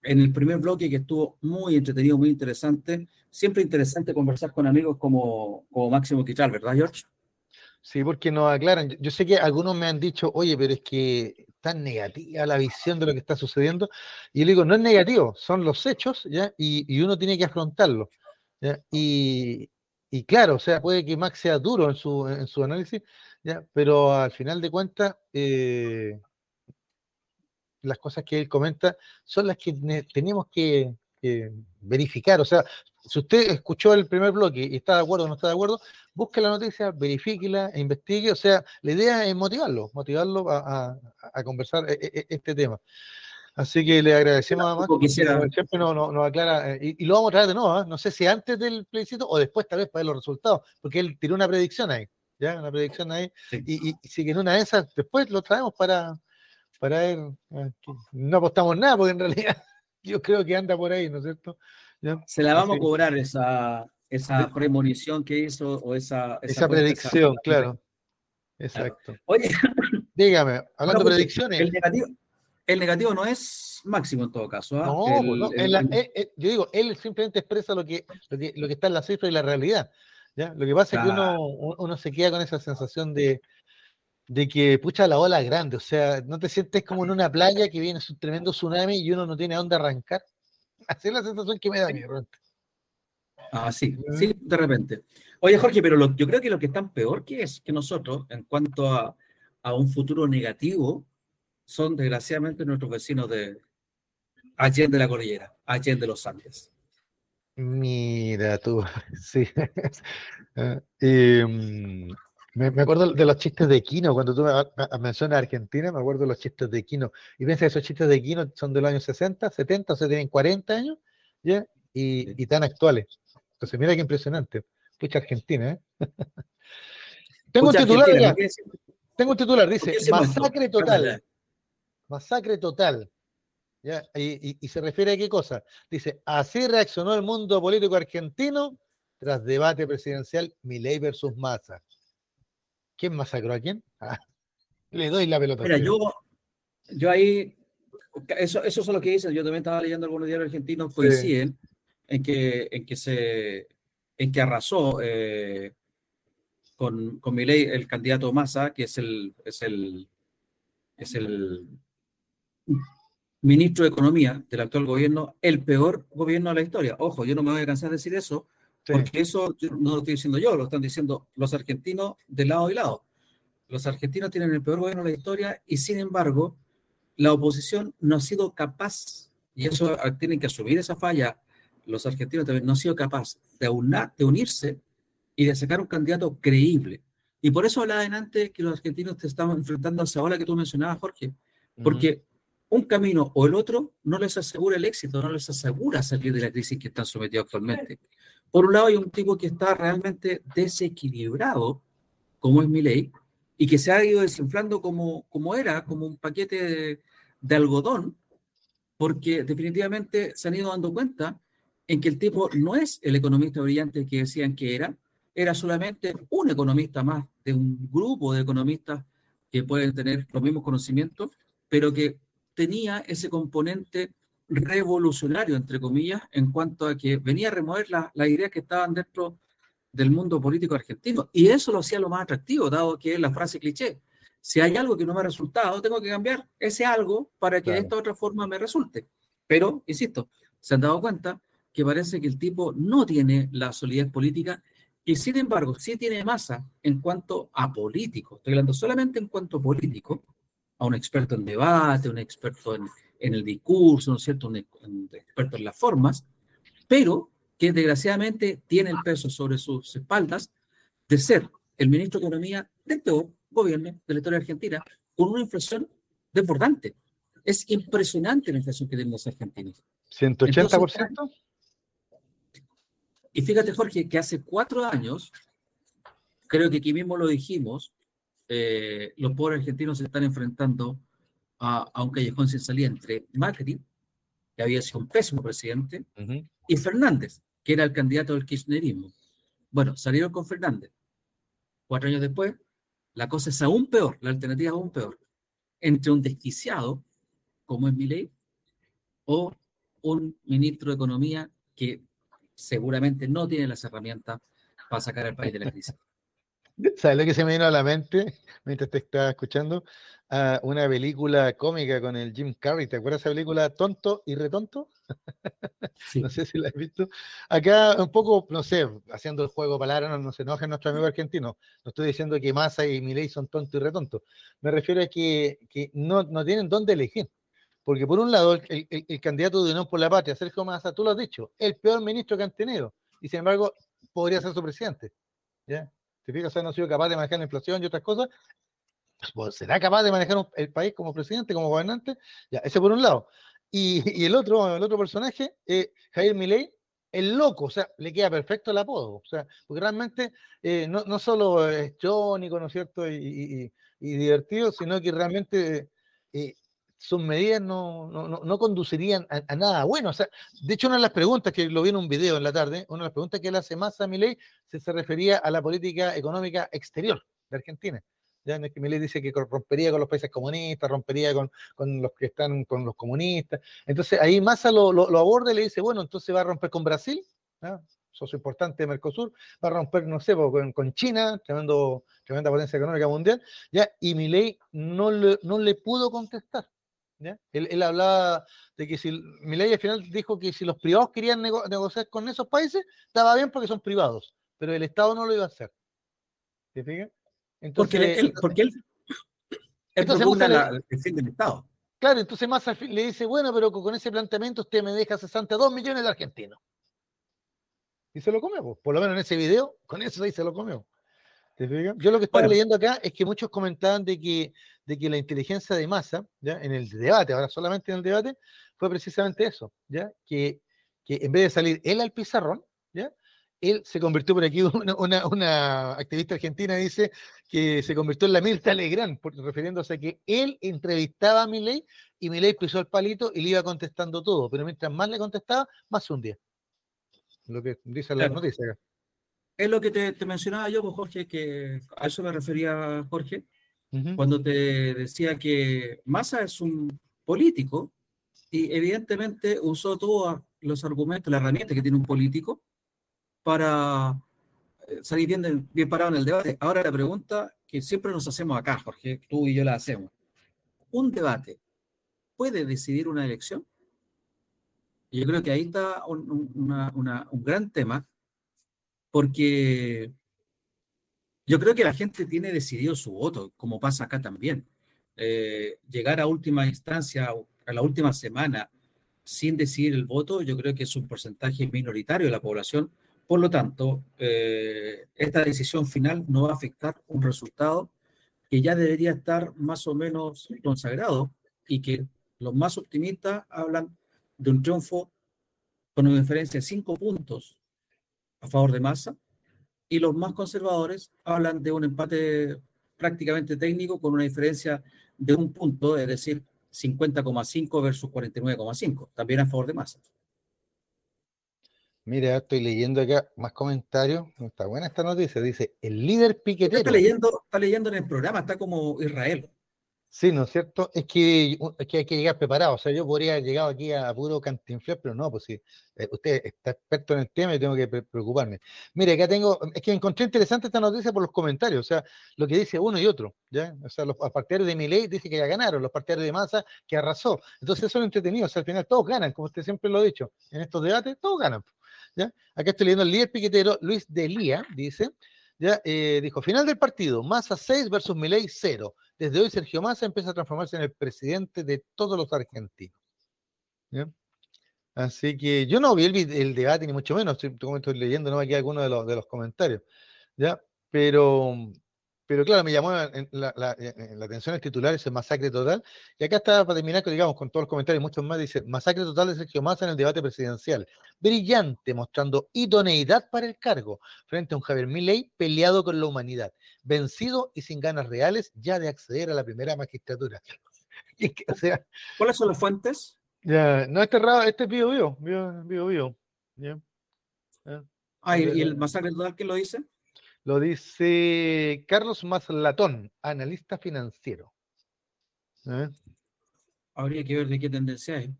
en el primer bloque que estuvo muy entretenido, muy interesante. Siempre interesante conversar con amigos como, como Máximo Quichal, ¿verdad, George? Sí, porque nos aclaran. Yo sé que algunos me han dicho, oye, pero es que tan negativa la visión de lo que está sucediendo. Y yo digo, no es negativo, son los hechos, ¿ya? Y, y uno tiene que afrontarlo. ¿ya? Y, y claro, o sea, puede que Max sea duro en su, en su análisis, ¿ya? pero al final de cuentas, eh, las cosas que él comenta son las que tenemos que, verificar. O sea, si usted escuchó el primer bloque y está de acuerdo o no está de acuerdo, busque la noticia, verifíquela, e investigue. O sea, la idea es motivarlo, motivarlo a, a conversar e, e, este tema. Así que le agradecemos a Max, siempre nos, nos, aclara, eh, y, lo vamos a traer de nuevo, ¿eh? no sé si antes del plebiscito o después tal vez para ver los resultados, porque él tiró una predicción ahí. ya, una predicción ahí. Y, y, si que en una de esas, después lo traemos para, para ver. Eh, no apostamos nada, porque en realidad yo creo que anda por ahí, ¿no es cierto? Se la vamos a cobrar esa, esa premonición que hizo o esa... Esa, predicción, claro. Exacto. Oye, dígame, hablando de predicciones. El negativo, el negativo no es máximo en todo caso. ¿ah? No, pues eh, eh, yo digo, él simplemente expresa lo que, lo que, lo que está en la cifra y la realidad. ¿ya? Lo que pasa es que uno, uno se queda con esa sensación de, de que, pucha, la ola grande, o sea, no te sientes como en una playa que viene un tremendo tsunami y uno no tiene a dónde arrancar. Así es la sensación que me da a mí, Ah, sí, sí, de repente. Oye, Jorge, pero yo creo que lo que están peor que es que nosotros, en cuanto a, a un futuro negativo, son desgraciadamente nuestros vecinos de Allende la Cordillera, Allende los Andes. Mira tú, sí. Ah, em, me, acuerdo de los chistes de Quino, cuando tú mencionas Argentina, me acuerdo de los chistes de Quino. Y piensa que esos chistes de Quino son de los años 60, 70, o sea, tienen 40 años, ¿ya? Y, y tan actuales. Entonces, mira qué impresionante. Pucha Argentina, ¿eh? Tengo un titular, Tengo un titular, dice, masacre total. Masacre total. ¿Ya? Y, y, se refiere a qué cosa? Dice, así reaccionó el mundo político argentino tras debate presidencial Milei versus Massa. ¿Quién masacró a quién? Ah, le doy la pelota. Mira, yo, yo ahí, eso, eso es lo que dicen, yo también estaba leyendo algunos diarios argentinos, coinciden en, que, en, que se, en que arrasó eh, con, con ley el candidato Massa, que es el, es el, es el ministro de Economía del actual gobierno, el peor gobierno de la historia. Ojo, yo no me voy a cansar de decir eso, porque eso no lo estoy diciendo yo, lo están diciendo los argentinos de lado y lado. Los argentinos tienen el peor gobierno de la historia y sin embargo la oposición no ha sido capaz, y eso tienen que asumir esa falla, los argentinos también no han sido capaz de, de unirse y de sacar un candidato creíble. Y por eso hablaba antes que los argentinos te estaban enfrentando a esa ola que tú mencionabas, Jorge, porque un camino o el otro no les asegura el éxito, no les asegura salir de la crisis que están sometidos actualmente. Por un lado hay un tipo que está realmente desequilibrado, como es ley, y que se ha ido desinflando como, como era, como un paquete de, algodón, porque definitivamente se han ido dando cuenta en que el tipo no es el economista brillante que decían que era, era solamente un economista más de un grupo de economistas que pueden tener los mismos conocimientos, pero que tenía ese componente revolucionario, entre comillas, en cuanto a que venía a remover las ideas que estaban dentro del mundo político argentino. Y eso lo hacía lo más atractivo, dado que es la frase cliché. Si hay algo que no me ha resultado, tengo que cambiar ese algo para que de esta otra forma me resulte. Pero, insisto, se han dado cuenta que parece que el tipo no tiene la solidez política y sin embargo sí tiene masa en cuanto a político. Estoy hablando solamente en cuanto a político, a un experto en debate, un experto en, en el discurso, ¿no es cierto?, un, experto en las formas, pero que desgraciadamente tiene el peso sobre sus espaldas de ser el ministro de Economía del peor gobierno de la historia argentina, con una inflación desbordante. Es impresionante la inflación que tienen los argentinos. ¿180%? y fíjate, Jorge, que hace cuatro años, creo que aquí mismo lo dijimos, eh, los pobres argentinos se están enfrentando a, un callejón sin salida entre Macri, que había sido un pésimo presidente, y Fernández, que era el candidato del kirchnerismo. Bueno, salieron con Fernández. Cuatro años después, la cosa es aún peor, la alternativa es aún peor. Entre un desquiciado, como es Milei, o un ministro de Economía que seguramente no tiene las herramientas para sacar al país de la crisis. ¿Sabes lo que se me vino a la mente mientras te estaba escuchando? Ah, una película cómica con el Jim Carrey. ¿Te acuerdas de esa película Tonto y Retonto? no sé si la has visto. Acá un poco, no sé, haciendo el juego palabras, no, se enojen nuestro amigo argentino. No estoy diciendo que Massa y Milei son tontos y retontos. Me refiero a que, que no, no, tienen dónde elegir. Porque por un lado, el, el, candidato de Unión por la Patria, Sergio Massa, tú lo has dicho, el peor ministro que han tenido. Y sin embargo, podría ser su presidente. ¿Ya? ¿Te fijas? O no ha sido capaz de manejar la inflación y otras cosas. Pues, ¿Será capaz de manejar el país como presidente, como gobernante? Ya, ese por un lado. Y, el otro, el otro personaje, eh, Jair Milei, el loco, o sea, le queda perfecto el apodo, o sea, porque realmente eh, no, no, solo es jónico, ¿no es cierto? Y, divertido, sino que realmente eh, sus medidas no, no, conducirían a, nada bueno. O sea, de hecho, una de las preguntas que lo vi en un video en la tarde, una de las preguntas que él hace más a Milei se, refería a la política económica exterior de Argentina. Ya que Milei dice que rompería con los países comunistas, rompería con, los que están con los comunistas. Entonces ahí Massa lo, lo, aborda y le dice, bueno, entonces va a romper con Brasil, socio importante de Mercosur, va a romper, no sé, con, con China, tremendo, tremenda potencia económica mundial, ¿ya? y Milei no le, no le pudo contestar. Él, hablaba de que si Milei al final dijo que si los privados querían negociar con esos países, estaba bien porque son privados, pero el Estado no lo iba a hacer. ¿Te fijas? Entonces, porque él, porque él, entonces el fin del Estado. Claro, entonces Massa le dice, bueno, pero con ese planteamiento usted me deja 62 millones de argentinos. Y se lo comió, por lo menos en ese video, con eso ahí se lo comió. Yo lo que estaba leyendo acá es que muchos comentaban de que, de que la inteligencia de masa, ¿ya? en el debate, ahora solamente en el debate, fue precisamente eso, ¿ya? Que, que en vez de salir él al pizarrón, ¿ya? él se convirtió por aquí, una, una, activista argentina dice que se convirtió en la Mirta Legrand, refiriéndose a que él entrevistaba a Milei y Milei pisó el palito y le iba contestando todo, pero mientras más le contestaba, más se hundía. Lo que dice la noticia acá. Es lo que te, mencionaba yo, pues, Jorge, que a eso me refería Jorge, cuando te decía que Massa es un político y evidentemente usó todos los argumentos, la herramienta que tiene un político para eh, salir bien, bien parado en el debate. Ahora la pregunta que siempre nos hacemos acá, Jorge, tú y yo la hacemos. ¿Un debate puede decidir una elección? Yo creo que ahí está un, un gran tema porque yo creo que la gente tiene decidido su voto, como pasa acá también. Eh, llegar a última instancia, a la última semana, sin decidir el voto, yo creo que es un porcentaje minoritario de la población. Por lo tanto, eh, esta decisión final no va a afectar un resultado que ya debería estar más o menos consagrado y que los más optimistas hablan de un triunfo con una diferencia de cinco puntos a favor de Massa, y los más conservadores hablan de un empate prácticamente técnico con una diferencia de un punto, es decir, 50,5 versus 49,5, también a favor de Massa. Mira, estoy leyendo acá más comentarios. Está buena esta noticia. Dice, el líder piquetero. Está leyendo, está leyendo en el programa, está como Israel. Sí, ¿no es cierto? Es que, hay que llegar preparado. O sea, yo podría haber llegado aquí a, puro cantinflar, pero no, pues sí. Eh, usted está experto en el tema y tengo que preocuparme. Mire, acá tengo, es que encontré interesante esta noticia por los comentarios, o sea, lo que dice uno y otro, ¿ya? O sea, los partidarios de Milei dicen que ya ganaron, los partidarios de Massa que arrasó. Entonces, eso es entretenido, o sea, al final todos ganan, como usted siempre lo ha dicho. En estos debates, todos ganan. ¿ya? Acá estoy leyendo el líder piquetero, Luis Delía, dice, ya, eh, dijo, final del partido, Massa 6 versus Milei 0 desde hoy Sergio Massa empieza a transformarse en el presidente de todos los argentinos. Así que yo no vi el, debate, ni mucho menos, estoy, estoy leyendo, no me queda alguno de los, de los comentarios. ¿ya? Pero, pero claro, me llamó la, atención el titular, ese masacre total. Y acá está para terminar, digamos, con todos los comentarios, muchos más, dice, masacre total de Sergio Massa en el debate presidencial. Brillante, mostrando idoneidad para el cargo, frente a un Javier Milei peleado con la humanidad, vencido y sin ganas reales ya de acceder a la primera magistratura. o sea, ¿Cuáles son las fuentes? Ya, no, este, este es Bio Bio, Bio, Bio, Bio. Ah, ¿y el masacre total qué lo dice? Lo dice Carlos Maslatón, analista financiero. ¿Eh? Habría que ver de qué tendencia hay.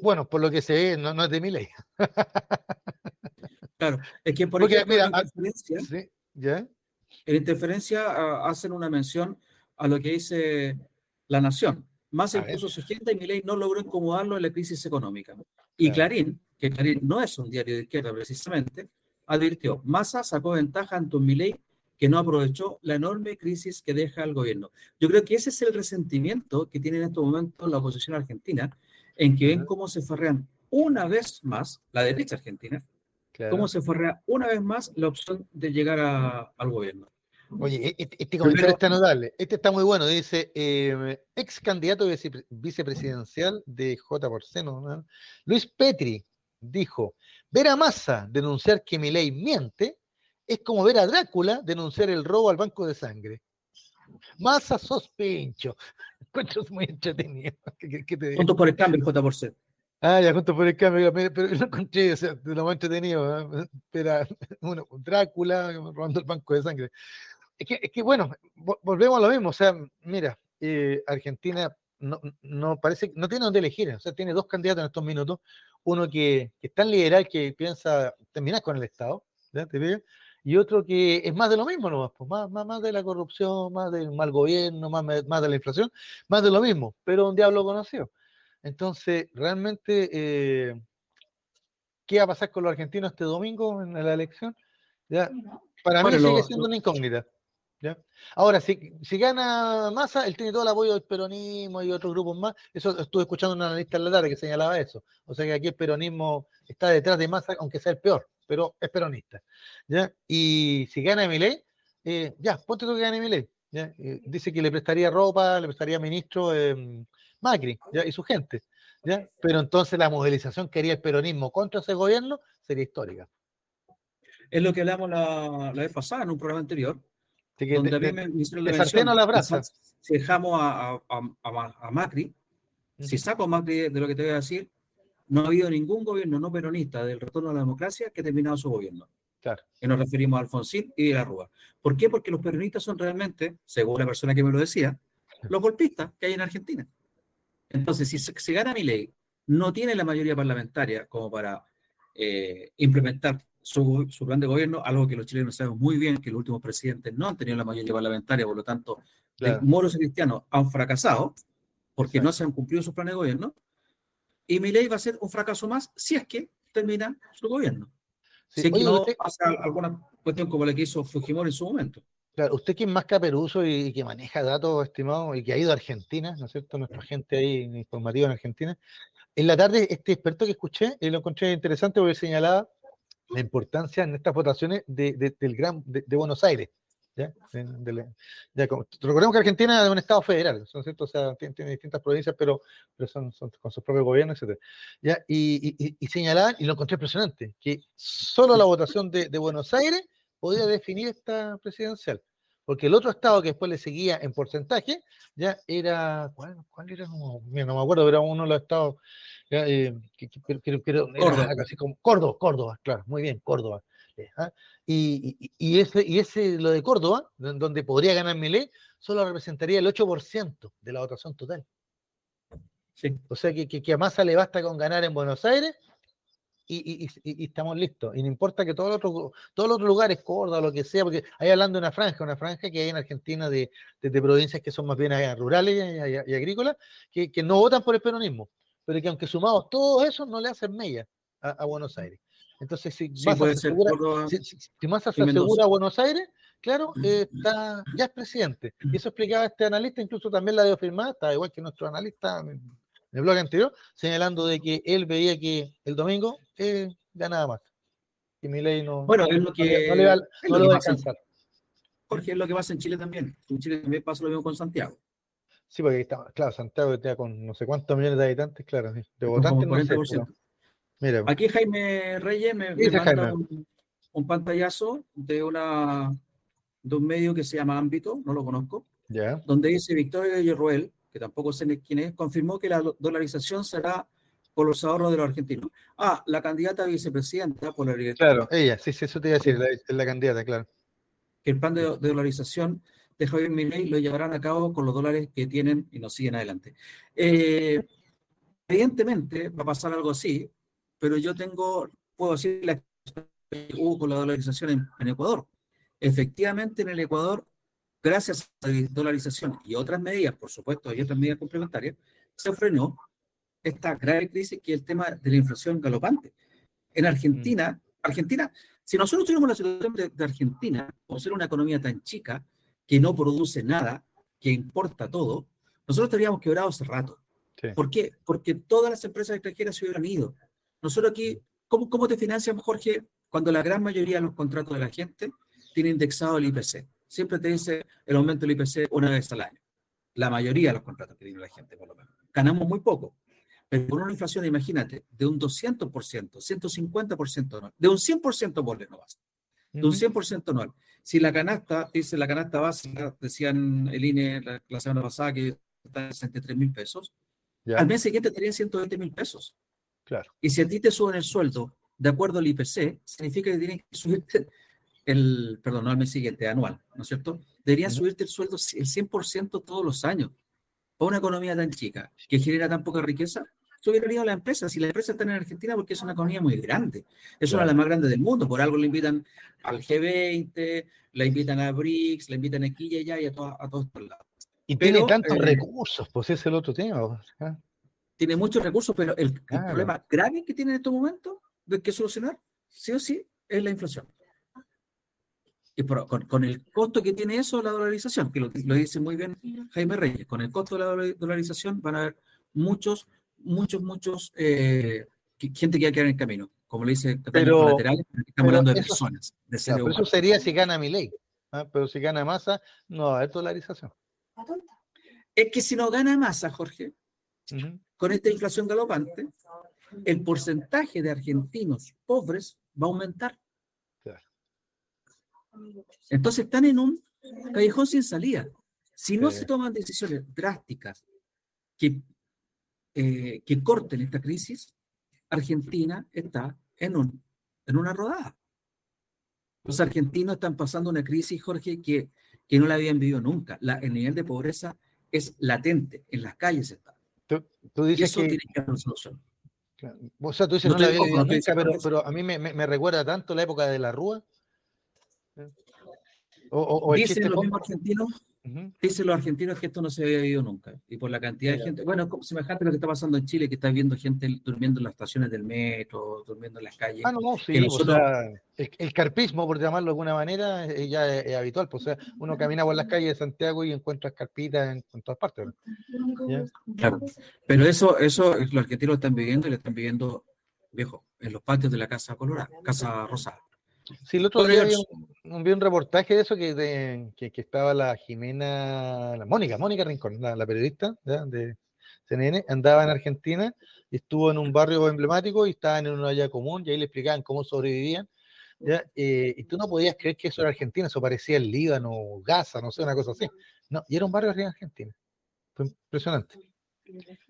bueno, por lo que se ve, no, es de mi ley. claro, es que por ejemplo, en, ah, interferencia, en interferencia ah, hacen una mención a lo que dice la nación. Más impuso su gente y mi ley no logró incomodarlo en la crisis económica. Y Clarín, que Clarín no es un diario de izquierda precisamente, advirtió, Massa sacó ventaja ante un Milei que no aprovechó la enorme crisis que deja el gobierno. Yo creo que ese es el resentimiento que tiene en estos momentos la oposición argentina, en que ven cómo se ferrean una vez más, la derecha argentina, cómo se ferrea una vez más la opción de llegar al gobierno. Oye, e-, este, este comentario está notable. Este está muy bueno. Dice, eh, ex candidato vicepresidencial de J por C, Luis Petri, dijo, ver a Massa denunciar que Milei miente es como ver a Drácula denunciar el robo al banco de sangre. Massa sos pincho. Encuentro muy entretenido. Juntos por el cambio, J por C. Ah, ya, juntos por el cambio, pero lo encontré, o sea, lo más entretenido. ¿eh? Era uno, Drácula robando el banco de sangre. Es que, es que bueno, volvemos a lo mismo. O sea, mira, eh, Argentina no, no, parece, no tiene dónde elegir. O sea, tiene dos candidatos en estos minutos. Uno que, que es tan liberal que piensa terminar con el Estado, ¿ya? ¿Te y otro que es más de lo mismo, ¿no? Pues más, más, más de la corrupción, más del mal gobierno, más, más de la inflación, más de lo mismo, pero un diablo conocido. Entonces, realmente, eh, ¿qué va a pasar con los argentinos este domingo en la elección? ¿Ya? Para mí sigue siendo una incógnita. ¿Ya? Ahora, si, si gana Massa, él tiene todo el apoyo del peronismo y otros grupos más. Eso estuve escuchando un analista en la tarde que señalaba eso. O sea que aquí el peronismo está detrás de Massa, aunque sea el peor, pero es peronista. ¿ya? Y si gana Milei, eh, ya, ponte tú que gane Milei. ¿ya? Eh, dice que le prestaría ropa, le prestaría ministro eh, Macri y su gente. ¿ya? Pero entonces la movilización que haría el peronismo contra ese gobierno sería histórica. Es lo que hablamos la, la vez pasada en un programa anterior que donde a mí me, me, la brasa. Si dejamos a, a, a, Macri, si saco Macri de lo que te voy a decir, no ha habido ningún gobierno no peronista del retorno a la democracia que ha terminado su gobierno. Claro. Y nos referimos a Alfonsín y a la Rúa. ¿Por qué? Porque los peronistas son realmente, según la persona que me lo decía, los golpistas que hay en Argentina. Entonces, si se, gana mi ley, no tiene la mayoría parlamentaria como para eh, implementar su, plan de gobierno, algo que los chilenos sabemos muy bien, que los últimos presidentes no han tenido la mayoría parlamentaria, por lo tanto, moros y cristianos han fracasado porque no se han cumplido sus planes de gobierno. Y mi ley va a ser un fracaso más si es que termina su gobierno. si es que no pasa alguna cuestión como la que hizo Fujimori en su momento. Claro, usted que es más caperuso y que maneja datos, estimado, y que ha ido a Argentina, ¿no es cierto? Nuestra gente ahí informativa en Argentina. En la tarde, este experto que escuché, y lo encontré interesante porque señalaba la importancia en estas votaciones de, del gran, de, Buenos Aires. ¿ya? recordemos que Argentina es un estado federal, ¿son cierto? O sea, tiene, distintas provincias, pero, pero son, con sus propios gobiernos, etc. ¿ya? Y, y, y, señalar, y lo encontré impresionante, que solo la votación de Buenos Aires podía definir esta presidencial porque el otro estado que después le seguía en porcentaje, ya era, ¿cuál, cuál era? No, no, me acuerdo, era uno de los estados, eh, que, Córdoba. Así como, Córdoba, Córdoba, claro, muy bien, Córdoba. Eh, ¿ah? y, y, ese, y ese, lo de Córdoba, donde podría ganar Milei, solo representaría el 8% de la votación total. Sí. O sea que, que, que a Massa le basta con ganar en Buenos Aires y, estamos listos. Y no importa que todos los otros, todos los otros lugares, Córdoba, lo que sea, porque hay hablando de una franja, una franja que hay en Argentina de, de, provincias que son más bien rurales y, agrícolas, que, que, no votan por el peronismo, pero que aunque sumados todos esos no le hacen mella a, Buenos Aires. Entonces, si más se asegura, si, se asegura a Buenos Aires, claro, eh, está, ya es presidente. Y eso explicaba este analista, incluso también la dio firmada, está igual que nuestro analista el blog anterior, señalando de que él veía que el domingo eh, ganaba más. Y mi ley no, bueno, es lo que, no, le va, a alcanzar. Jorge, es lo que pasa en Chile también. En Chile también pasa lo mismo con Santiago. Sí, porque está, claro, Santiago está con no sé cuántos millones de habitantes, claro, de votantes no sé, Mira. Aquí Jaime Reyes me, manda un, pantallazo de una de un medio que se llama Ámbito, no lo conozco, ya. donde dice Victoria Yerruel, que tampoco sé quién es, confirmó que la dolarización será por los ahorros de los argentinos. Ah, la candidata vicepresidenta por la Claro, ella, sí, sí, eso te iba a decir, la, la candidata, claro. Que el plan de, dolarización de Javier Milei lo llevarán a cabo con los dólares que tienen y nos siguen adelante. Eh, evidentemente va a pasar algo así, pero yo tengo, puedo decir la que hubo con la dolarización en Ecuador. Efectivamente, en el Ecuador gracias a la dolarización y otras medidas, por supuesto, y otras medidas complementarias, se frenó esta grave crisis que es el tema de la inflación galopante. En Argentina, mm. Argentina, si nosotros tuviéramos la situación de, Argentina, como ser una economía tan chica, que no produce nada, que importa todo, nosotros estaríamos quebrados hace rato. ¿Por qué? Porque todas las empresas extranjeras se hubieran ido. Nosotros aquí, ¿cómo, cómo te financiamos, Jorge, cuando la gran mayoría de los contratos de la gente tiene indexado el IPC? siempre te dice el aumento del IPC una vez al año. La mayoría de los contratos que tiene la gente, por lo menos. Ganamos muy poco. Pero con una inflación, imagínate, de un 200%, 150% anual, de un 100% por no basta, de un 100% anual. Si la canasta, dice la canasta básica, decían el INE la, semana pasada que está en 63 mil pesos, al mes siguiente tenían 120 mil pesos. Claro. Y si a ti te suben el sueldo de acuerdo al IPC, significa que tienen que subirte el, perdón, no al mes siguiente, anual, ¿no es cierto? Deberían subirte el sueldo el 100% todos los años. Para una economía tan chica, que genera tan poca riqueza, se hubiera ido a la empresa. Si la empresa está en Argentina, porque es una economía muy grande. Es una de las más grandes del mundo. Por algo le invitan al G20, la invitan a BRICS, la invitan aquí y allá y a, a todos estos lados. Y tiene tantos eh, recursos, pues ese es el otro tema. Tiene muchos recursos, pero el, problema grave que tiene en estos momentos de que solucionar, sí o sí, es la inflación. Y con, el costo que tiene eso, la dolarización, que lo, dice muy bien Jaime Reyes, con el costo de la dolarización van a haber muchos, muchos, muchos, eh, gente que va a quedar en el camino. Como le dice pero, colaterales, estamos hablando de personas. De eso sería si gana mi ley. ¿ah? Pero si gana masa, no va dolarización. Es que si no gana masa, Jorge, con esta inflación galopante, el porcentaje de argentinos pobres va a aumentar. Entonces están en un callejón sin salida. Si no se toman decisiones drásticas que, eh, que corten esta crisis, Argentina está en, un, en una rodada. Los argentinos están pasando una crisis, Jorge, que, que no la habían vivido nunca. La, el nivel de pobreza es latente, en las calles está. Tú, dices y eso tiene que haber solución. O sea, tú dices, no, la había vivido nunca, pero, pero, a mí me, me, recuerda tanto la época de la Rúa, o, dicen los mismos argentinos, dicen los argentinos que esto no se había vivido nunca. Y por la cantidad de gente, bueno, semejante a lo que está pasando en Chile, que está viendo gente durmiendo en las estaciones del metro, durmiendo en las calles. Ah, no, sí, el, carpismo, por llamarlo de alguna manera, es ya es, habitual. Pues, o sea, uno camina por las calles de Santiago y encuentra carpitas en, todas partes. Claro. Pero eso, eso los argentinos lo están viviendo y lo están viviendo, viejo, en los patios de la Casa Colorada, Casa Rosada. Sí, el otro día vi un, vi un, reportaje de eso que, que, estaba la Jimena, la Mónica, Mónica Rincón, la, periodista de CNN, andaba en Argentina y estuvo en un barrio emblemático y estaban en una olla común y ahí le explicaban cómo sobrevivían. Eh, y tú no podías creer que eso era Argentina, eso parecía el Líbano, Gaza, no sé, una cosa así. No, y era un barrio de Argentina. Fue impresionante.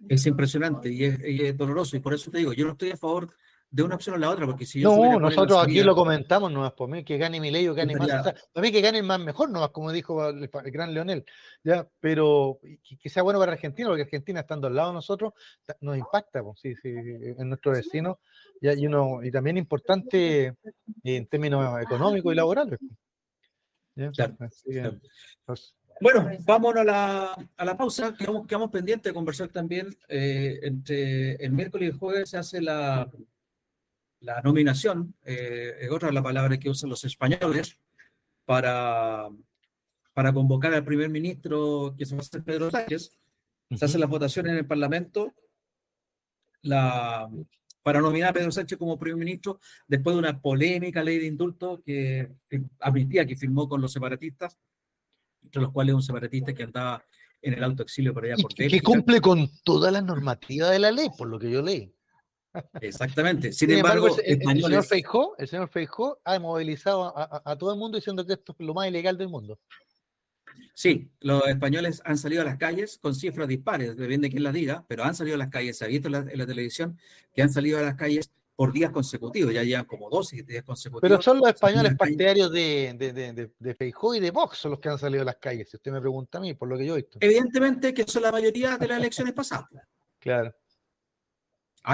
Es impresionante y es, y es doloroso y por eso te digo, yo no estoy a favor de una opción a la otra, porque si yo No, nosotros aquí lo comentamos no por mí que gane mi ley o gane más. O para mí que gane más mejor, no como dijo el, gran Leonel. ¿ya? Pero que, sea bueno para Argentina, porque Argentina estando al lado de nosotros nos impacta, pues, sí, sí, en nuestro vecino. ¿ya? Y, uno, y también importante en términos económicos y laborales. Bueno, vámonos a la, a la pausa. Quedamos, quedamos pendientes de conversar también. Eh, entre el miércoles y el jueves se hace la la nominación, eh, es otra de las palabras que usan los españoles, para, para convocar al primer ministro que se va a hacer Pedro Sánchez. Se hace la votación en el Parlamento la, para nominar a Pedro Sánchez como primer ministro después de una polémica ley de indulto que, que amnistía que firmó con los separatistas, entre los cuales un separatista que andaba en el alto exilio por allá por Que cumple con toda la normativa de la ley, por lo que yo leí. Exactamente. Sin, embargo, el, señor Feijó, el señor Feijó ha movilizado a, todo el mundo diciendo que esto es lo más ilegal del mundo. Sí, los españoles han salido a las calles con cifras dispares, depende de quién las diga, pero han salido a las calles, se ha visto en la, televisión que han salido a las calles por días consecutivos, ya llevan como 12 días consecutivos. Pero son los españoles partidarios de, de, de, Feijó y de Vox los que han salido a las calles, si usted me pregunta a mí, por lo que yo he visto. Evidentemente que son la mayoría de las elecciones pasadas. Claro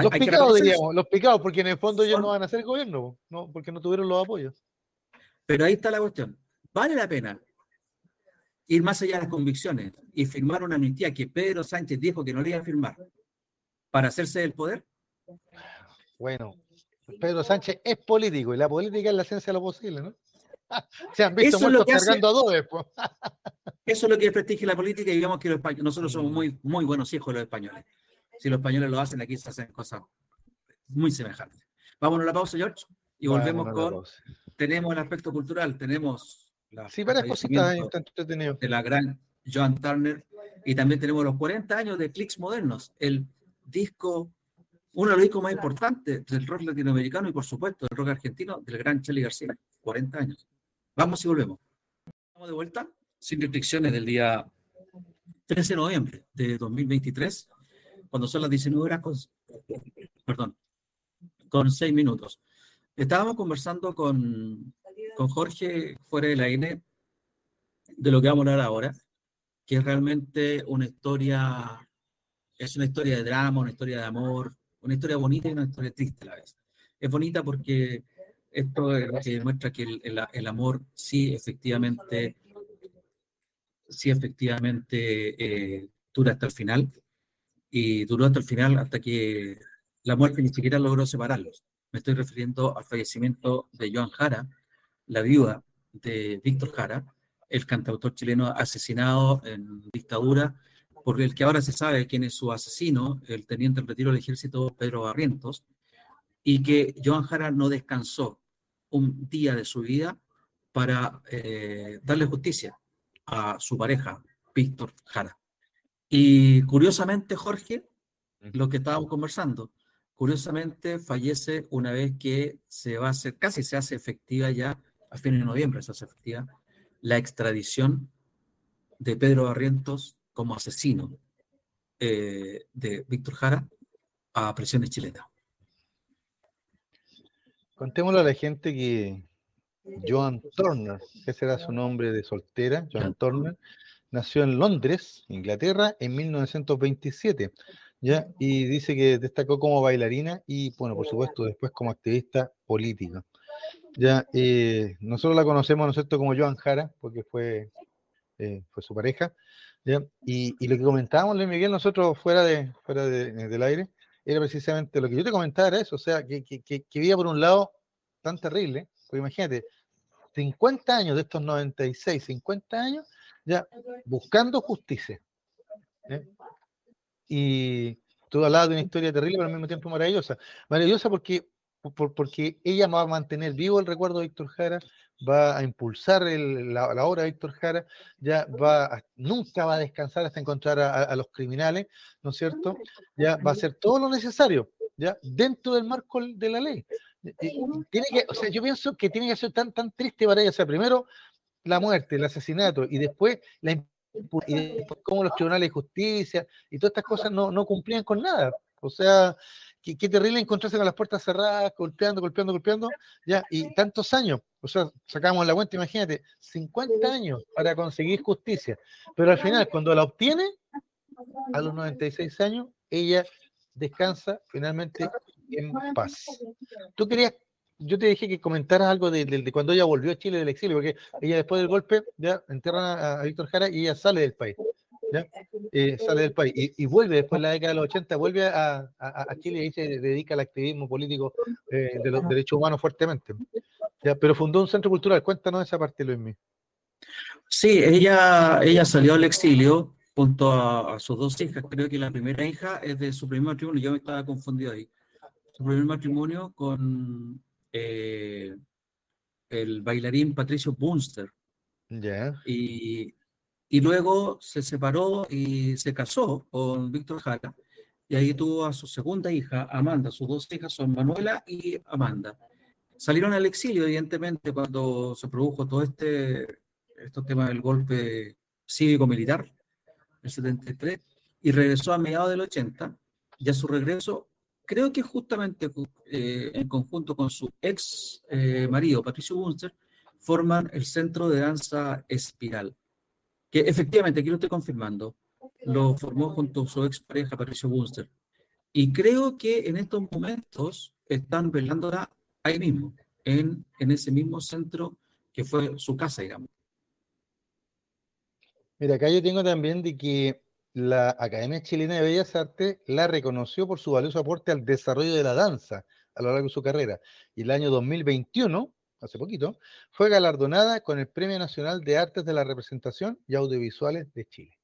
los picados, diríamos, los picados, porque en el fondo ellos no van a hacer gobierno, ¿no? porque no tuvieron los apoyos. Pero ahí está la cuestión. ¿Vale la pena ir más allá de las convicciones y firmar una amnistía que Pedro Sánchez dijo que no le iba a firmar para hacerse del poder? Bueno, Pedro Sánchez es político y la política es la esencia de lo posible, ¿no? Se han visto muertos cargando a dos Eso es lo que es prestigio la política y digamos que los nosotros somos muy, muy buenos hijos los españoles. Si los españoles lo hacen, aquí se hacen cosas muy semejantes. Vámonos a la pausa, George, y volvemos con. Tenemos el aspecto cultural, tenemos. La sí, varias cositas de la gran Joan Turner, y también tenemos los 40 años de clics modernos, el discos, uno de los discos más importantes del rock latinoamericano y por supuesto del rock argentino del gran Charlie García, 40 años. Vamos y volvemos. Vamos de vuelta, sin restricciones del día 13 de noviembre de 2023, cuando son las 19 horas con, perdón, con 6 minutos. Estábamos conversando con, con Jorge fuera de la INE de lo que vamos a hablar ahora, que es realmente una historia, es una historia de drama, una historia de amor, una historia bonita y una historia triste a la vez. Es bonita porque esto demuestra que el, el, amor sí efectivamente, sí efectivamente eh, dura hasta el final y duró hasta el final hasta que la muerte ni siquiera logró separarlos. Me estoy refiriendo al fallecimiento de Joan Jara, la viuda de Víctor Jara, el cantautor chileno asesinado en dictadura, por el que ahora se sabe quién es su asesino, el teniente en retiro del ejército Pedro Barrientos, y que Joan Jara no descansó un día de su vida para eh, darle justicia a su pareja, Víctor Jara. Y curiosamente, Jorge, lo que estábamos conversando, curiosamente fallece una vez que se va a hacer, casi se hace efectiva ya, a fines de noviembre se hace efectiva, la extradición de Pedro Barrientos como asesino eh, de Víctor Jara a prisiones chilenas. Contémosle a la gente que Joan Turner, ese era su nombre de soltera, Joan Turner, nació en Londres, Inglaterra, en 1927, ¿ya? Y dice que destacó como bailarina y, bueno, por supuesto, después como activista política. Ya, eh, nosotros la conocemos, ¿no es cierto?, como Joan Jara, porque fue, eh, fue su pareja. ¿ya? Y, lo que comentábamos, Luis Miguel, nosotros fuera, de, fuera del aire, era precisamente lo que yo te comentaba, era eso, o sea, que, que, que, por un lado tan terrible, porque imagínate, 50 años de estos 96, 50 años, ya buscando justicia. Y tú hablabas de una historia terrible, pero al mismo tiempo maravillosa. Maravillosa porque porque ella va a mantener vivo el recuerdo de Víctor Jara, va a impulsar la, obra de Víctor Jara, ya va nunca va a descansar hasta encontrar a, los criminales, ¿no es cierto? Ya va a hacer todo lo necesario, ya dentro del marco de la ley. Tiene que, o sea, yo pienso que tiene que ser tan, tan triste para ella, o sea, primero la muerte, el asesinato, y después la y cómo los tribunales de justicia y todas estas cosas no, no cumplían con nada. O sea, qué, terrible encontrarse con las puertas cerradas, golpeando, golpeando, golpeando, ya, y tantos años, o sea, sacamos la cuenta, imagínate, 50 años para conseguir justicia, pero al final, cuando la obtiene, a los 96 años, ella descansa finalmente en paz. Tú querías, yo te dije que comentaras algo de, cuando ella volvió a Chile del exilio, porque ella después del golpe ya entierran a, a Víctor Jara y ella sale del país. Eh, sale del país y, vuelve después de la década de los 80, vuelve a, Chile y se dedica al activismo político eh, de los derechos humanos fuertemente. Pero fundó un centro cultural. Cuéntanos esa parte, Luis. Sí, ella, ella salió al exilio junto a, sus dos hijas. Creo que la primera hija es de su primer matrimonio. Yo me estaba confundido ahí. Su primer matrimonio con eh, el bailarín Patricio Bunster. Y y luego se separó y se casó con Víctor Jara. Y ahí tuvo a su segunda hija, Amanda. Sus dos hijas son Manuela y Amanda. Salieron al exilio, evidentemente, cuando se produjo todo este, estos temas del golpe cívico-militar, el 73, y regresó a mediados del 80. Y a su regreso, creo que justamente eh, en conjunto con su ex eh, marido, Patricio Bunster, forman el Centro de Danza Espiral que efectivamente, aquí lo estoy confirmando, lo formó junto a su expareja Patricio Bunster. Y creo que en estos momentos están velándola ahí mismo, en, en ese mismo centro que fue su casa, digamos. Mira, acá yo tengo también de que la Academia Chilena de Bellas Artes la reconoció por su valioso aporte al desarrollo de la danza a lo largo de su carrera. Y el año 2021 hace poquito, fue galardonada con el Premio Nacional de Artes de la Representación y Audiovisuales de Chile.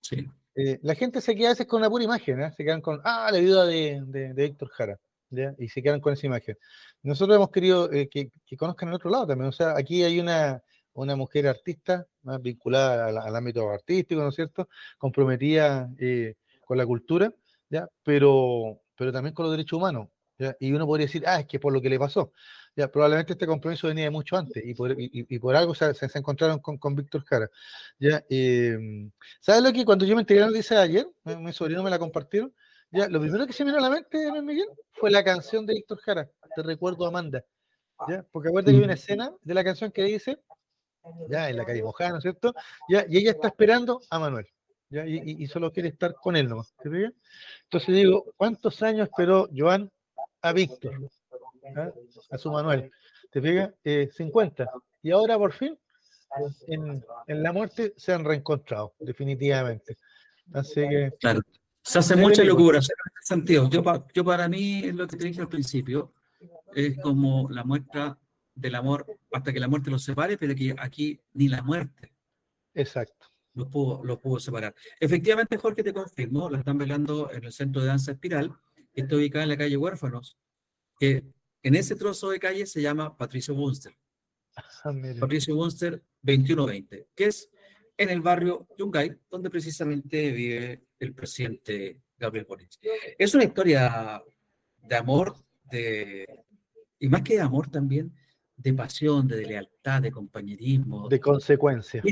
Sí. Eh, la gente se queda a veces con una pura imagen, ¿eh? se quedan con, ah, la vida de, de, Héctor Jara, y se quedan con esa imagen. Nosotros hemos querido eh, que, conozcan el otro lado también, o sea, aquí hay una, una mujer artista más vinculada al, ámbito artístico, ¿no es cierto?, comprometida con la cultura, ¿ya? Pero, pero también con los derechos humanos. Y uno podría decir, ah, es que por lo que le pasó. Ya, probablemente este compromiso venía de mucho antes y por, y, por algo se, se, encontraron con, con Víctor Jara. ¿ya? Eh, ¿Sabes lo que cuando yo me enteré la noticia ayer, mi, sobrino me la compartieron, ya, lo primero que se me vino a la mente, Miguel, fue la canción de Víctor Jara, Te recuerdo Amanda. ¿ya? Porque acuérdate que hay una escena de la canción que dice, ya en la calle Mojana, ¿no es cierto? Ya, y ella está esperando a Manuel. ¿ya? Y, y, solo quiere estar con él nomás. Entonces digo, ¿cuántos años esperó Joan a Víctor? ¿ah? a su Manuel. ¿Te fijas? 50. Eh, y ahora por fin, en, la muerte se han reencontrado, definitivamente. Así que. Claro. Se hace mucha locura en ese sentido. Yo, yo para mí, lo que te dije al principio, es como la muestra del amor hasta que la muerte los separe, pero que aquí ni la muerte. Exacto. Los pudo, lo pudo separar. Efectivamente, Jorge te confirmo, lo están velando en el centro de danza espiral, que está ubicado en la calle Huérfanos, que en ese trozo de calle se llama Patricio Bunster. Ah, Patricio Bunster 2120, que es en el barrio Yungay, donde precisamente vive el presidente Gabriel Boric. Es una historia de amor, de, y más que de amor también, de pasión, de lealtad, de compañerismo. De consecuencia.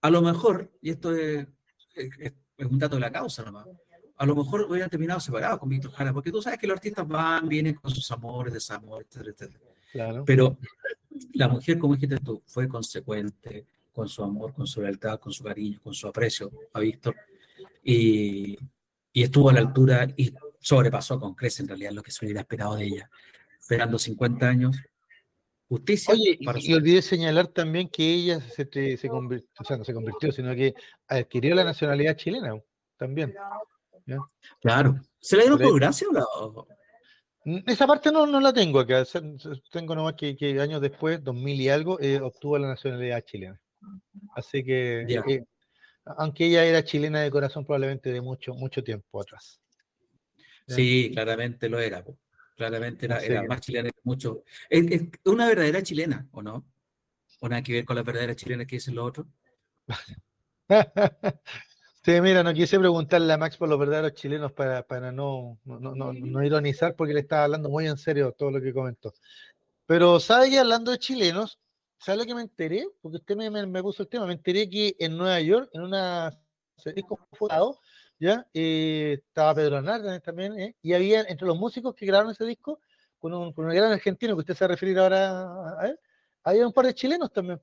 a lo mejor, y esto es, es un dato de la causa nomás, a lo mejor hubieran terminado separados con Víctor Jara, porque tú sabes que los artistas van, vienen con sus amores, desamores, etcétera, etcétera. Pero la mujer, como dijiste tú, fue consecuente con su amor, con su lealtad, con su cariño, con su aprecio a Víctor, y, y estuvo a la altura y sobrepasó con creces en realidad lo que se hubiera esperado de ella, esperando 50 años. Justicia. Oye, y, olvidé señalar también que ella se, se convirtió, o sea, no se convirtió, sino que adquirió la nacionalidad chilena también. Claro. ¿Se le dieron por gracia o mm, Esa parte no, no la tengo acá. Tengo nomás que, que años después, 2000 y algo, eh, obtuvo la nacionalidad chilena. Así que, eh, aunque ella era chilena de corazón, probablemente de mucho, mucho tiempo atrás. Sí, claramente lo era. Claramente era, era más chilena que mucho. ¿Es, una verdadera chilena o no? ¿O nada que ver con la verdadera chilena que dicen los otros? Sí, mira, no quise preguntarle a Max por los verdaderos chilenos para, para no, no, no, no, ironizar porque le estaba hablando muy en serio todo lo que comentó. Pero, ¿sabe que hablando de chilenos, ¿sabe lo que me enteré? Porque usted me, me, puso el tema, me enteré que en Nueva York, en una disco fotado, ¿ya? Eh, estaba Pedro Hernández también, ¿eh? y había entre los músicos que grabaron ese disco, con un, con un gran argentino que usted se va a referir ahora a él, había un par de chilenos también,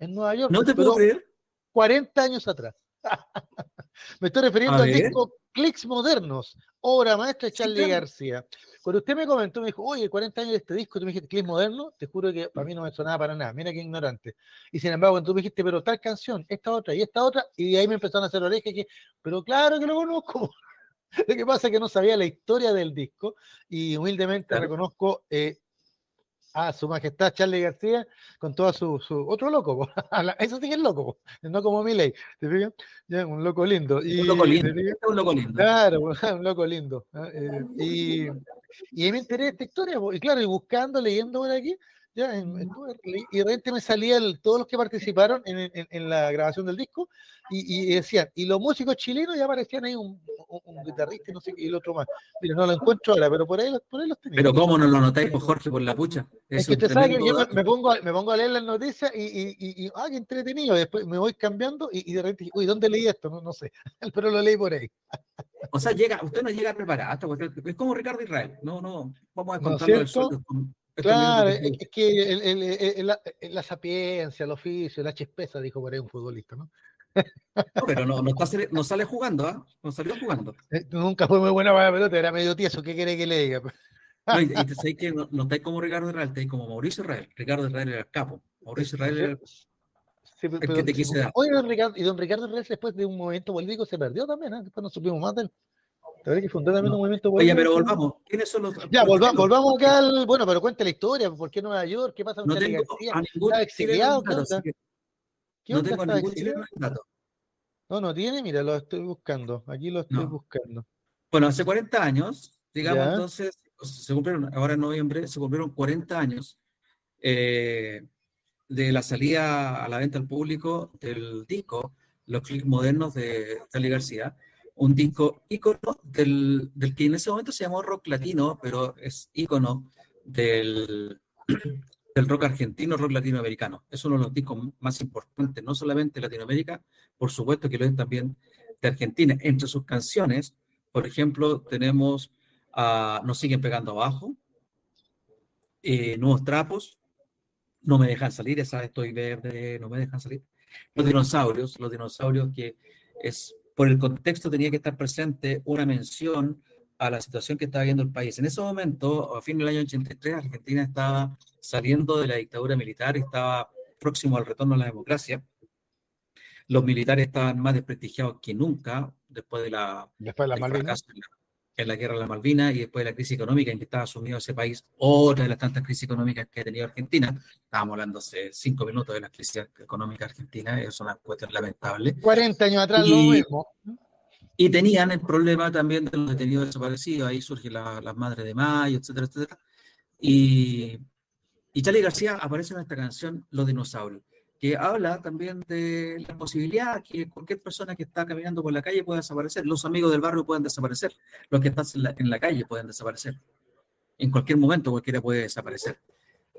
en Nueva York. No te puedo creer. 40 años atrás. Me estoy refiriendo al disco Clicks Modernos, obra maestra de Charlie García. Cuando usted me comentó, me dijo, oye, 40 años de este disco, tú me dijiste Clicks Modernos, te juro que para mí no me sonaba para nada, mira qué ignorante. Y sin embargo, cuando tú me dijiste, pero tal canción, esta otra y esta otra, y de ahí me empezaron a hacer orejas, que, pero claro que lo conozco. Lo que pasa es que no sabía la historia del disco y humildemente reconozco eh, Ah, su majestad Charlie García con toda su, su otro loco. Eso sí que es loco, no como Miley, ¿te fijas? un loco lindo. Y, un loco lindo. Un loco lindo. Claro, un loco lindo. Eh, y, y ahí me enteré de esta historia, y claro, y buscando, leyendo por aquí, ya, y de repente me salían todos los que participaron en, en, la grabación del disco y, decían, y los músicos chilenos ya aparecían ahí un, un, guitarrista y no sé qué, y el otro más. Mira, no lo encuentro ahora, pero por ahí, por ahí los tenía. Pero ¿cómo no lo notáis, pues, Jorge, por la pucha? Es, que usted sabe que yo me, pongo, me pongo a leer las noticias y, y, y, ah, qué entretenido. Después me voy cambiando y, de repente, uy, ¿dónde leí esto? No, no sé, pero lo leí por ahí. O sea, llega, usted no llega preparado, es como Ricardo Israel. No, no, vamos a contarlo ¿No Claro, es que el, la, sapiencia, el oficio, la chispeza, dijo por ahí un futbolista, ¿no? pero no, no, sale jugando, ¿ah? No salió jugando. Eh, nunca fue muy buena para la pelota, era medio tieso, ¿qué quiere que le diga? no, y, te sé que no, no estáis como Ricardo Israel, estáis como Mauricio Israel. Ricardo Israel era el capo. Mauricio Israel era el, sí, pero, que te quise dar. Oye, don Ricardo, y don Ricardo Israel después de un momento político se perdió también, ¿eh? Después no supimos más de él. Que fundó también un movimiento Oye, pero volvamos. ¿Quiénes son los.? Ya, volvamos, volvamos acá al. Bueno, pero cuente la historia. ¿Por qué Nueva York? ¿Qué pasa con no Charlie García? ¿Está exiliado? ¿Qué no tengo ningún chileno dato. No, no tiene, mira, lo estoy buscando. Aquí lo estoy buscando. Bueno, hace 40 años, digamos, entonces, se cumplieron, ahora en noviembre, se cumplieron 40 años eh, de la salida a la venta al público del disco Los Clics Modernos de Charlie García un disco ícono del, del, que en ese momento se llamó rock latino, pero es ícono del, del rock argentino, rock latinoamericano. Es uno de los discos más importantes, no solamente de Latinoamérica, por supuesto que lo es también de Argentina. Entre sus canciones, por ejemplo, tenemos a Nos siguen pegando abajo, eh, Nuevos trapos, No me dejan salir, esa estoy verde, no me dejan salir. Los dinosaurios, los dinosaurios que es por el contexto tenía que estar presente una mención a la situación que estaba viendo el país. En ese momento, a fin del año 83, Argentina estaba saliendo de la dictadura militar, estaba próximo al retorno a la democracia. Los militares estaban más desprestigiados que nunca después de la, después de la en la guerra de la Malvinas y después de la crisis económica en que estaba sumido ese país, otra de las tantas crisis económicas que ha tenido Argentina. Estábamos hablando hace cinco minutos de la crisis económica argentina, es una cuestión lamentable. 40 años atrás lo mismo. Y tenían el problema también de los detenidos desaparecidos, ahí surge la, las Madres de Mayo, etcétera, etcétera. Y, y Charlie García aparece en esta canción Los Dinosaurios que habla también de la posibilidad que cualquier persona que está caminando por la calle pueda desaparecer. Los amigos del barrio pueden desaparecer. Los que están en la, calle pueden desaparecer. En cualquier momento cualquiera puede desaparecer.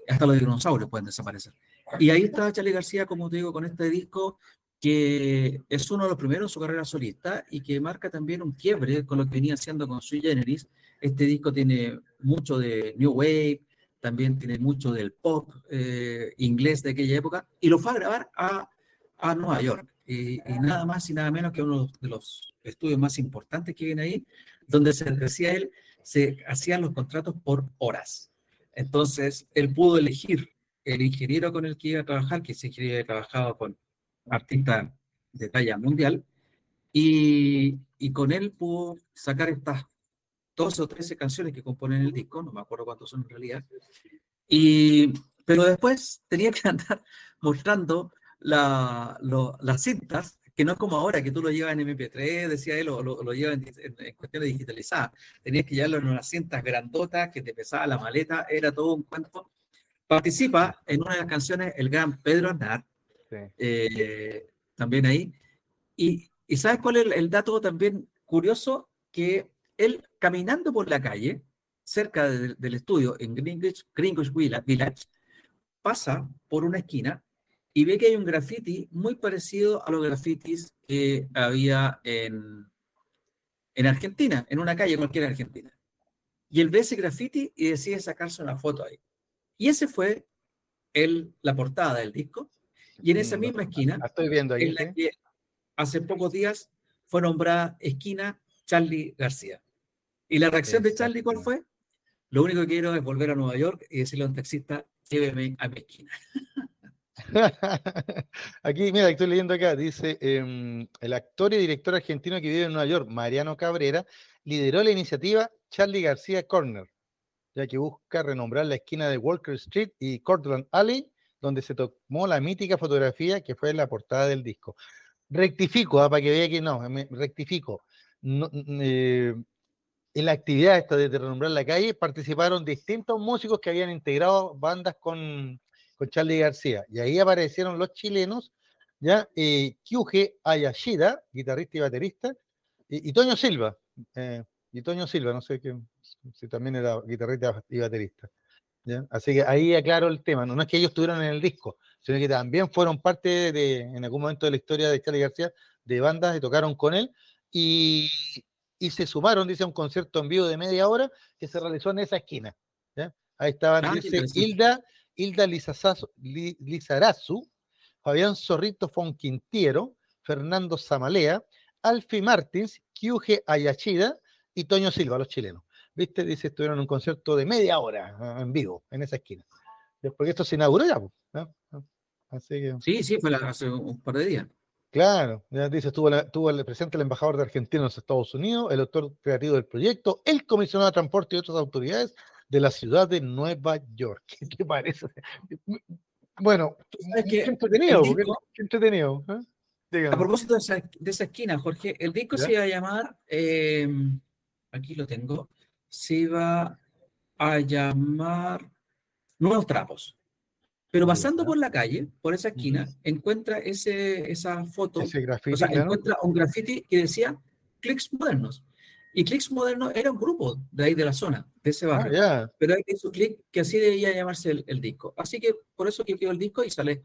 Hasta los dinosaurios pueden desaparecer. Y ahí está Charlie García, como te digo, con este disco que es uno de los primeros en su carrera solista y que marca también un quiebre con lo que venía haciendo con Sui Generis. Este disco tiene mucho de New Wave, también tiene mucho del pop eh, inglés de aquella época, y lo fue a grabar a, a Nueva York. Y, nada más y nada menos que uno de los estudios más importantes que viene ahí, donde se decía él, se hacían los contratos por horas. Entonces, él pudo elegir el ingeniero con el que iba a trabajar, que ese ingeniero había trabajado con artistas de talla mundial, y, y con él pudo sacar estas 12 o 13 canciones que componen el disco, no me acuerdo cuántos son en realidad, y, pero después tenía que andar mostrando la, las cintas, que no es como ahora, que tú lo llevas en MP3, decía él, o lo, lo llevas en, cuestiones digitalizadas. Tenías que llevarlo en unas cintas grandotas que te pesaba la maleta, era todo un cuento. Participa en una de las canciones el gran Pedro Aznar, eh, también ahí. Y, y, ¿sabes cuál es el, el dato también curioso? Que él caminando por la calle, cerca del estudio en Greenwich, Greenwich Village, pasa por una esquina y ve que hay un graffiti muy parecido a los grafitis que había en, en Argentina, en una calle cualquiera de Argentina. Y él ve ese graffiti y decide sacarse una foto ahí. Y ese fue el, la portada del disco. Y en esa mm, misma esquina, estoy viendo ahí, en la que hace pocos días fue nombrada esquina Charlie García. ¿Y la reacción de Charlie cuál fue? Lo único que quiero es volver a Nueva York y decirle a un taxista, lléveme a mi esquina. Aquí, mira, estoy leyendo acá, dice, em, el actor y director argentino que vive en Nueva York, Mariano Cabrera, lideró la iniciativa Charlie García Corner, ya que busca renombrar la esquina de Walker Street y Cortland Alley, donde se tomó la mítica fotografía que fue la portada del disco. Rectifico, ah, para que vea que no, rectifico. No, eh, en la actividad esta de renombrar la calle participaron distintos músicos que habían integrado bandas con, con Charlie García. Y ahí aparecieron los chilenos, ya, eh, Kyuge Ayashida, guitarrista y baterista, y, Toño Silva, eh, y Toño Silva, no sé qué, si también era guitarrista y baterista. ¿ya? Así que ahí aclaro el tema, no, no es que ellos estuvieron en el disco, sino que también fueron parte de, en algún momento de la historia de Charlie García, de bandas que tocaron con él, y, y se sumaron, dice, a un concierto en vivo de media hora que se realizó en esa esquina. Ahí estaban, ah, dice Hilda, Hilda Lizarazu, Fabián Zorrito Fonquintiero, Fernando Zamalea, Alfi Martins, Kyuge Ayachida y Toño Silva, los chilenos. ¿Viste? Dice, estuvieron en un concierto de media hora en vivo, en esa esquina. Porque esto se inauguró ya. Así que... Sí, sí, fue hace un par de días. Claro, ya dice, estuvo, estuvo el presente el embajador de Argentina en los Estados Unidos, el autor creativo del proyecto, el comisionado de transporte y otras autoridades de la ciudad de Nueva York. ¿Qué te parece? Bueno, qué entretenido, qué entretenido. ¿eh? A propósito de esa, esquina, Jorge, el disco se iba a llamar, em, aquí lo tengo, se iba a llamar Nuevos Trapos. Pero pasando por la calle, por esa esquina, encuentra ese, esa foto, o sea, encuentra un graffiti que decía Clicks Modernos. Y Clicks Modernos era un grupo de ahí de la zona, de ese ah, barrio. Pero hay su click que así debía llamarse el, disco. Así que por eso que quedó el disco y sale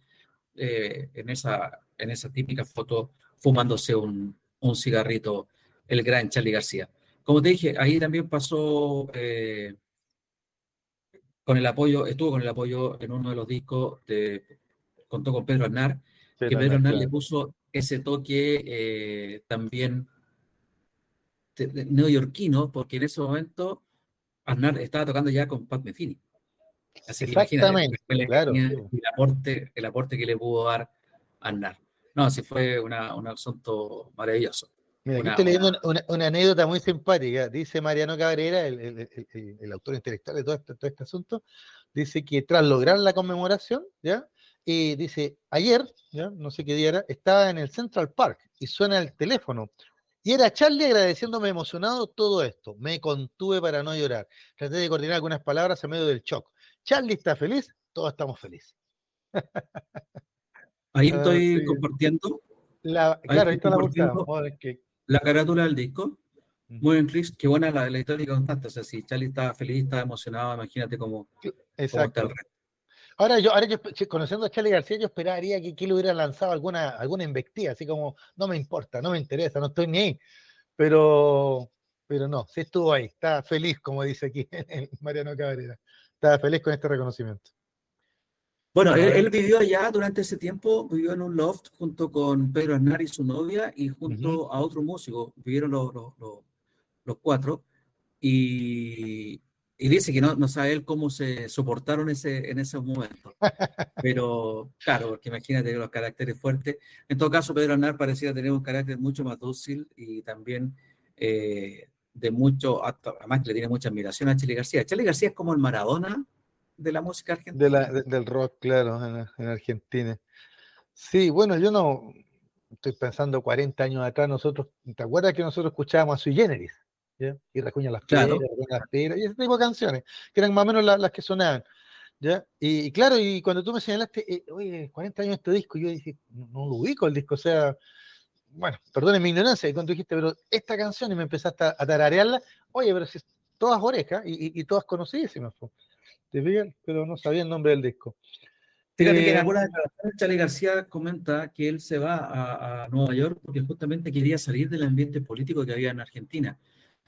eh, en, esa, en esa típica foto fumándose un, un, cigarrito el gran Charlie García. Como te dije, ahí también pasó eh, con el apoyo, estuvo con el apoyo en uno de los discos, de, contó con Pedro Aznar, que Pedro Aznar le puso ese toque eh, también neoyorquino, porque en ese momento Aznar estaba tocando ya con Pat Metheny. Así Exactamente, claro. El, aporte, el aporte que le pudo dar Aznar. No, sí fue un asunto maravilloso. Mira, estoy leyendo una, anécdota muy simpática. Dice Mariano Cabrera, el, autor intelectual de todo este, todo este, asunto, dice que tras lograr la conmemoración, ¿ya? Y dice, ayer, ¿ya? no sé qué día era, estaba en el Central Park y suena el teléfono. Y era Charlie agradeciéndome emocionado todo esto. Me contuve para no llorar. Traté de coordinar algunas palabras en medio del shock. Charlie está feliz, todos estamos felices. Ahí ah, estoy compartiendo. La, claro, ahí está la portada. La carátula del disco. Muy bien, Chris. Qué buena la, la historia constante. O sea, si Charlie estaba feliz, estaba emocionado, imagínate cómo, Exacto. Ahora yo, ahora yo, conociendo a Charlie García, yo esperaría que, que le hubiera lanzado alguna, alguna investiga, así como, no me importa, no me interesa, no estoy ni ahí. Pero, pero no, sí estuvo ahí, está feliz, como dice aquí Mariano Cabrera. Estaba feliz con este reconocimiento. Bueno, él, vivió allá durante ese tiempo, vivió en un loft junto con Pedro Aznar y su novia y junto a otro músico, vivieron los, los, los cuatro. Y, y dice que no, no sabe él cómo se soportaron ese, en esos momentos. Pero claro, porque imagínate los caracteres fuertes. En todo caso, Pedro Aznar parecía tener un carácter mucho más dócil y también eh, de mucho, además le tiene mucha admiración a Chile García. Chile García es como el Maradona de la música argentina. del rock, claro, en, en, Argentina. Sí, bueno, yo no estoy pensando 40 años atrás, nosotros, ¿te acuerdas que nosotros escuchábamos a Sui Generis? y Racuña las claro. Piedras, y ese tipo de canciones, que eran más o menos las que sonaban. ¿ya? Y, claro, y cuando tú me señalaste, eh, oye, 40 años este disco, yo dije, no, lo ubico el disco, o sea, bueno, perdone mi ignorancia, y cuando dijiste, pero esta canción, y me empezaste a, tararearla, oye, pero si todas orejas y, todas conocidísimas, ¿te fijas? Pero no sabía el nombre del disco. Fíjate que en eh, alguna declaraciones Charlie García comenta que él se va a, a, Nueva York porque justamente quería salir del ambiente político que había en Argentina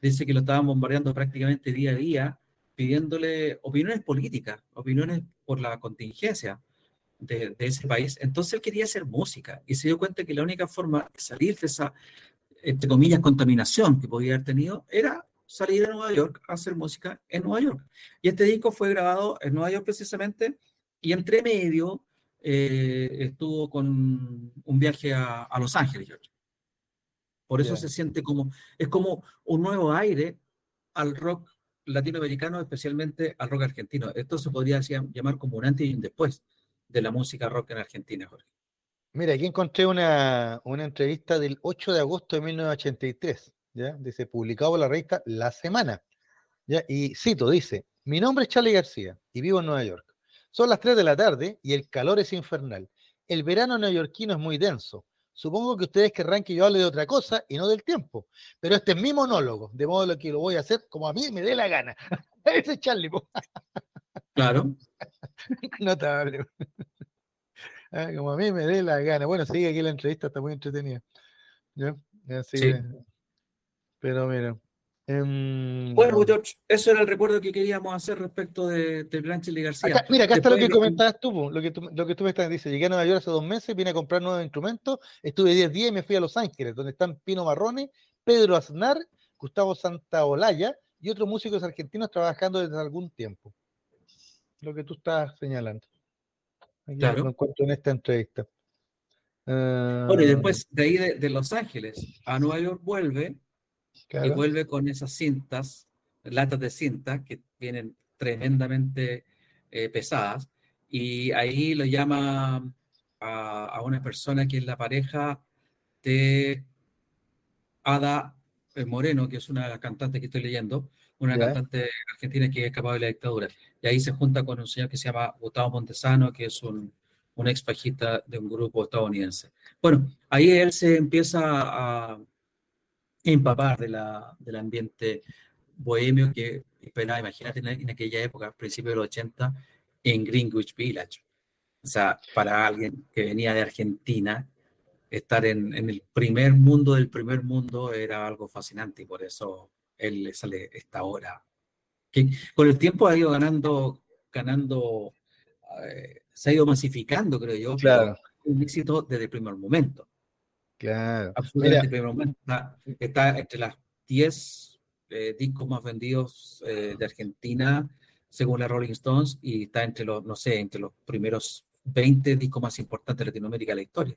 dice que lo estaban bombardeando prácticamente día a día, pidiéndole opiniones políticas, opiniones por la contingencia de, ese país. Entonces él quería hacer música y se dio cuenta que la única forma de salir de esa, entre comillas, contaminación que podía haber tenido era salir a Nueva York a hacer música en Nueva York. Y este disco fue grabado en Nueva York precisamente y entre medio eh, estuvo con un viaje a, a Los Ángeles, George. Por eso se siente como, es como un nuevo aire al rock latinoamericano, especialmente al rock argentino. Esto se podría llamar como un antes y un después de la música rock en Argentina, Jorge. Mira, aquí encontré una, una entrevista del 8 de agosto de 1983, ¿ya? Dice, publicado por la revista La Semana. ¿ya? Y cito, dice, mi nombre es Charlie García y vivo en Nueva York. Son las 3 de la tarde y el calor es infernal. El verano neoyorquino es muy denso. Supongo que ustedes querrán que yo hable de otra cosa y no del tiempo. Pero este es mi monólogo, de modo que lo voy a hacer como a mí me dé la gana. Ese es Charlie. Claro. Notable. Ah, como a mí me dé la gana. Bueno, sigue aquí la entrevista, está muy entretenida. sí. Pero mira. Em, bueno, George, eso era el recuerdo que queríamos hacer respecto de, de Blanche y García. mira, acá está lo que comentabas tú, lo que tú, lo que tú me estás diciendo. Llegué a Nueva York hace dos meses, vine a comprar nuevos instrumentos, estuve 10 días y me fui a Los Ángeles, donde están Pino Marrone, Pedro Aznar, Gustavo Santaolalla y otros músicos argentinos trabajando desde algún tiempo. Lo que tú estás señalando. Aquí claro. lo encuentro en esta entrevista. bueno, y ah, después de ahí de Los Ángeles a Nueva York vuelve y vuelve con esas cintas, latas de cinta, que vienen tremendamente eh, pesadas, y ahí lo llama a, una persona que es la pareja de Ada eh, Moreno, que es una cantante que estoy leyendo, una cantante argentina que es escapado de la dictadura. Y ahí se junta con un señor que se llama Gustavo Montesano, que es un, un ex pajita de un grupo estadounidense. Bueno, ahí él se empieza a, empapar de la, del ambiente bohemio que esperaba, imagínate, en, aquella época, principios de los 80, en Greenwich Village. O sea, para alguien que venía de Argentina, estar en, en, el primer mundo del primer mundo era algo fascinante y por eso él le sale esta hora. Que con el tiempo ha ido ganando, ganando, eh, se ha ido masificando, creo yo, claro. un éxito desde el primer momento. Claro. Absolutamente, el primer momento. Está, entre las 10 eh, discos más vendidos eh, de Argentina, según la Rolling Stones, y está entre los, no sé, entre los primeros 20 discos más importantes de Latinoamérica de la historia.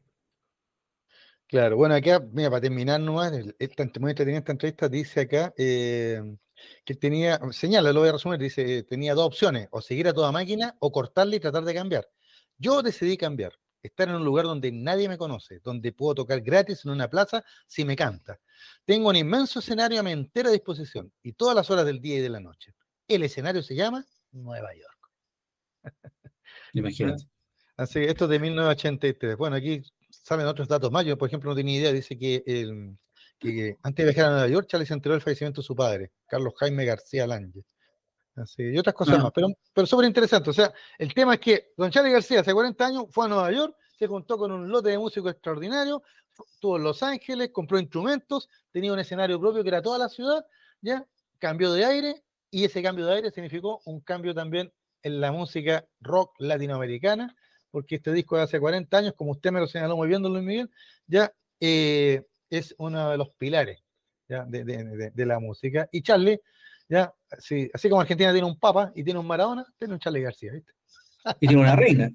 Claro, bueno, acá, mira, para terminar nomás, esta, muy entretenida esta entrevista, dice acá eh, que tenía, señala, lo voy a resumir, dice, tenía dos opciones, o seguir a toda máquina o cortarle y tratar de cambiar. Yo decidí cambiar, estar en un lugar donde nadie me conoce, donde puedo tocar gratis en una plaza si me canta. Tengo un inmenso escenario a mi entera disposición y todas las horas del día y de la noche. El escenario se llama Nueva York. Imagínate. Así, esto es de 1983. Bueno, aquí salen otros datos más. Yo, por ejemplo, no tenía idea. Dice que, el, que antes de viajar a Nueva York, Charlie se enteró del fallecimiento de su padre, Carlos Jaime García Lange. Así, y otras cosas más. Pero, pero súper interesante. O sea, el tema es que don Charlie García, hace 40 años, fue a Nueva York, se juntó con un lote de músicos extraordinario, estuvo en Los Ángeles, compró instrumentos, tenía un escenario propio que era toda la ciudad, ya cambió de aire y ese cambio de aire significó un cambio también en la música rock latinoamericana porque este disco de hace 40 años, como usted me lo señaló muy bien, don Luis Miguel, ya eh, es uno de los pilares de, la música. Y Charlie, ya, así como Argentina tiene un Papa y tiene un Maradona, tiene un Charlie García, ¿viste? Y tiene una reina.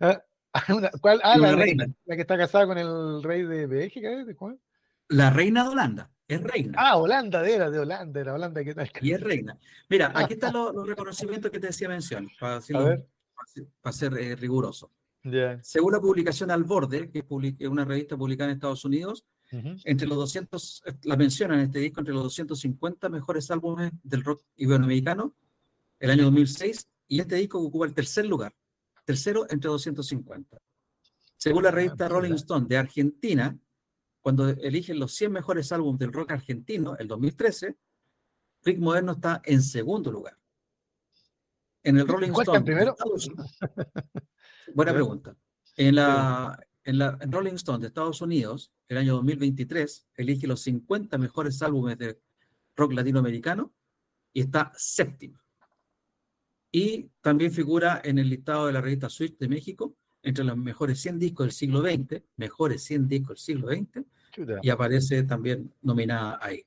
Ah, ¿Cuál? Ah, la, reina. La que está casada con el rey de Bélgica, ¿eh? ¿Cuál? La reina de Holanda. Es reina. Ah, Holanda, era de Holanda, era Holanda, ¿qué tal? Y es reina. Mira, aquí están los, reconocimientos que te decía mención, para decirlo para ser eh, riguroso. Según la publicación Al Borde, que es una revista publicada en Estados Unidos, entre los 200, eh, la mencionan en este disco, entre los 250 mejores álbumes del rock iberoamericano, el año 2006, y este disco ocupa el tercer lugar, tercero entre 250. Según la ah, revista Rolling Stone de Argentina, cuando eligen los 100 mejores álbumes del rock argentino, el 2013, Rick Moderno está en segundo lugar. En el Rolling Stone. primero? Buena pregunta. En la, en la Rolling Stone de Estados Unidos, el año 2023, elige los 50 mejores álbumes de rock latinoamericano y está séptimo. Y también figura en el listado de la revista Switch de México entre los mejores 100 discos del siglo XX, mejores 100 discos del siglo XX, y aparece también nominada ahí.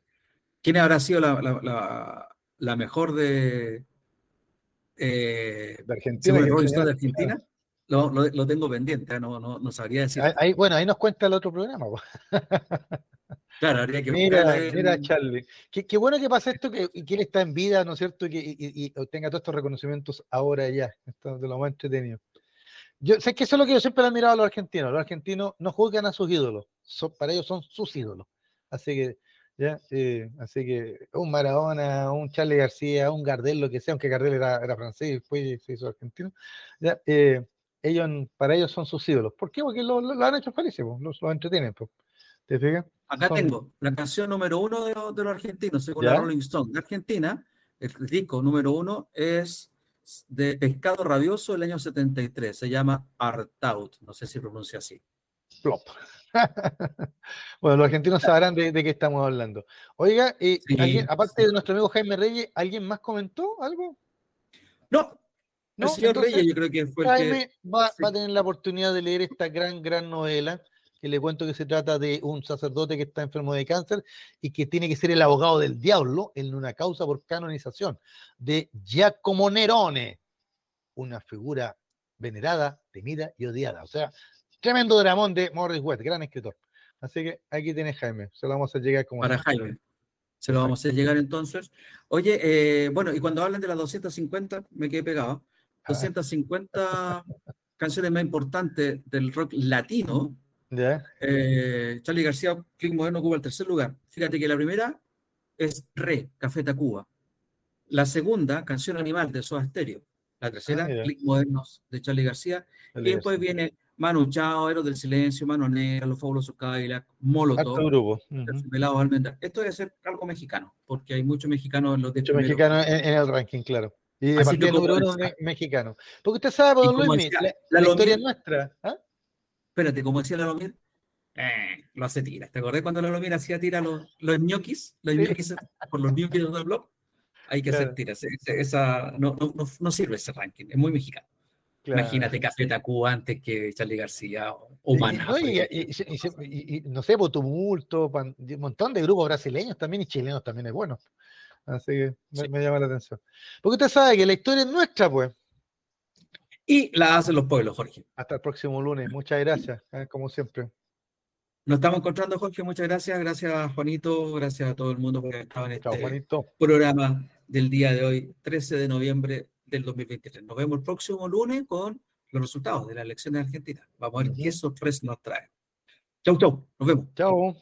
¿Quién habrá sido la, la, la mejor de, eh, de Argentina. de Argentina. Lo, lo, tengo pendiente, ¿eh? no, no, no, sabría decir. Ahí, bueno, ahí nos cuenta el otro programa. Claro, habría que Mira, mira Charlie. Qué, qué, bueno que pasa esto, que, que él está en vida, ¿no es cierto? Y que y, obtenga todos estos reconocimientos ahora ya. Esto de lo más entretenido. Yo sé que eso es lo que yo siempre he admirado a los argentinos. Los argentinos no juzgan a sus ídolos. para ellos son sus ídolos. Así que ¿ya? Eh, así que un Maradona, un Charlie García, un Gardel, lo que sea, aunque Gardel era, era francés y después se hizo argentino, ¿ya? Eh, ellos, para ellos son sus ídolos. ¿Por qué? Porque lo, han hecho felices, los, los entretienen. ¿Te fijas? Acá tengo la canción número uno de, de los argentinos, según la Rolling Stone. De Argentina, el disco número uno es de Pescado Rabioso del año 73. Se llama Artaud. No sé si pronuncia así. Plop. bueno, los argentinos sabrán de, qué estamos hablando. Oiga, eh, aparte de nuestro amigo Jaime Reyes, ¿alguien más comentó algo? No, no, el señor Reyes yo creo que fue Jaime el que... va, va, a tener la oportunidad de leer esta gran, gran novela, que le cuento que se trata de un sacerdote que está enfermo de cáncer y que tiene que ser el abogado del diablo en una causa por canonización de Giacomo Nerone, una figura venerada, temida y odiada. O sea, Tremendo dramón de Morris West, gran escritor. Así que aquí tienes Jaime, se lo vamos a llegar como... Para Jaime. Se lo vamos a hacer llegar entonces. Oye, eh, bueno, y cuando hablan de las 250, me quedé pegado. 250 canciones más importantes del rock latino. Eh, Charlie García, Click Moderno ocupa el tercer lugar. Fíjate que la primera es Re, Café Tacuba. La segunda, Canción Animal de Soda Stereo. La tercera, ah, Click Modernos de Charlie García. y después viene Manu Chao, Héroes del Silencio, Mano Negra, Los Fabulosos Cadillac, Molotov, grupo. Esto debe ser algo mexicano, porque hay muchos mexicanos en los de Muchos mexicanos en, el ranking, claro. Y de partida número uno mexicano. Porque usted sabe, don Luis, la, la, historia es nuestra. ¿ah? Espérate, como decía la Lomir, eh, lo hace tira. ¿Te acordás cuando la Lomir hacía tira los, los ñoquis? Los ñoquis por los ñoquis del blog. Hay que hacer tiras. Esa, no, no, no, sirve ese ranking, es muy mexicano. Imagínate Café Tacuba antes que Charlie García o Maná. Y, no sé, por pues, tumulto, un montón de grupos brasileños también y chilenos también es bueno. Así que me, llama la atención. Porque usted sabe que la historia es nuestra, pues. Y la hacen los pueblos, Jorge. Hasta el próximo lunes. Muchas gracias, eh, como siempre. Nos estamos encontrando, Jorge. Muchas gracias. Gracias, Juanito. Gracias a todo el mundo por haber estado en este programa del día de hoy, 13 de noviembre del 2023. Nos vemos el próximo lunes con los resultados de la elección de Argentina. Vamos a ver qué sorpresa nos trae. Chau, chau. Nos vemos. Chau.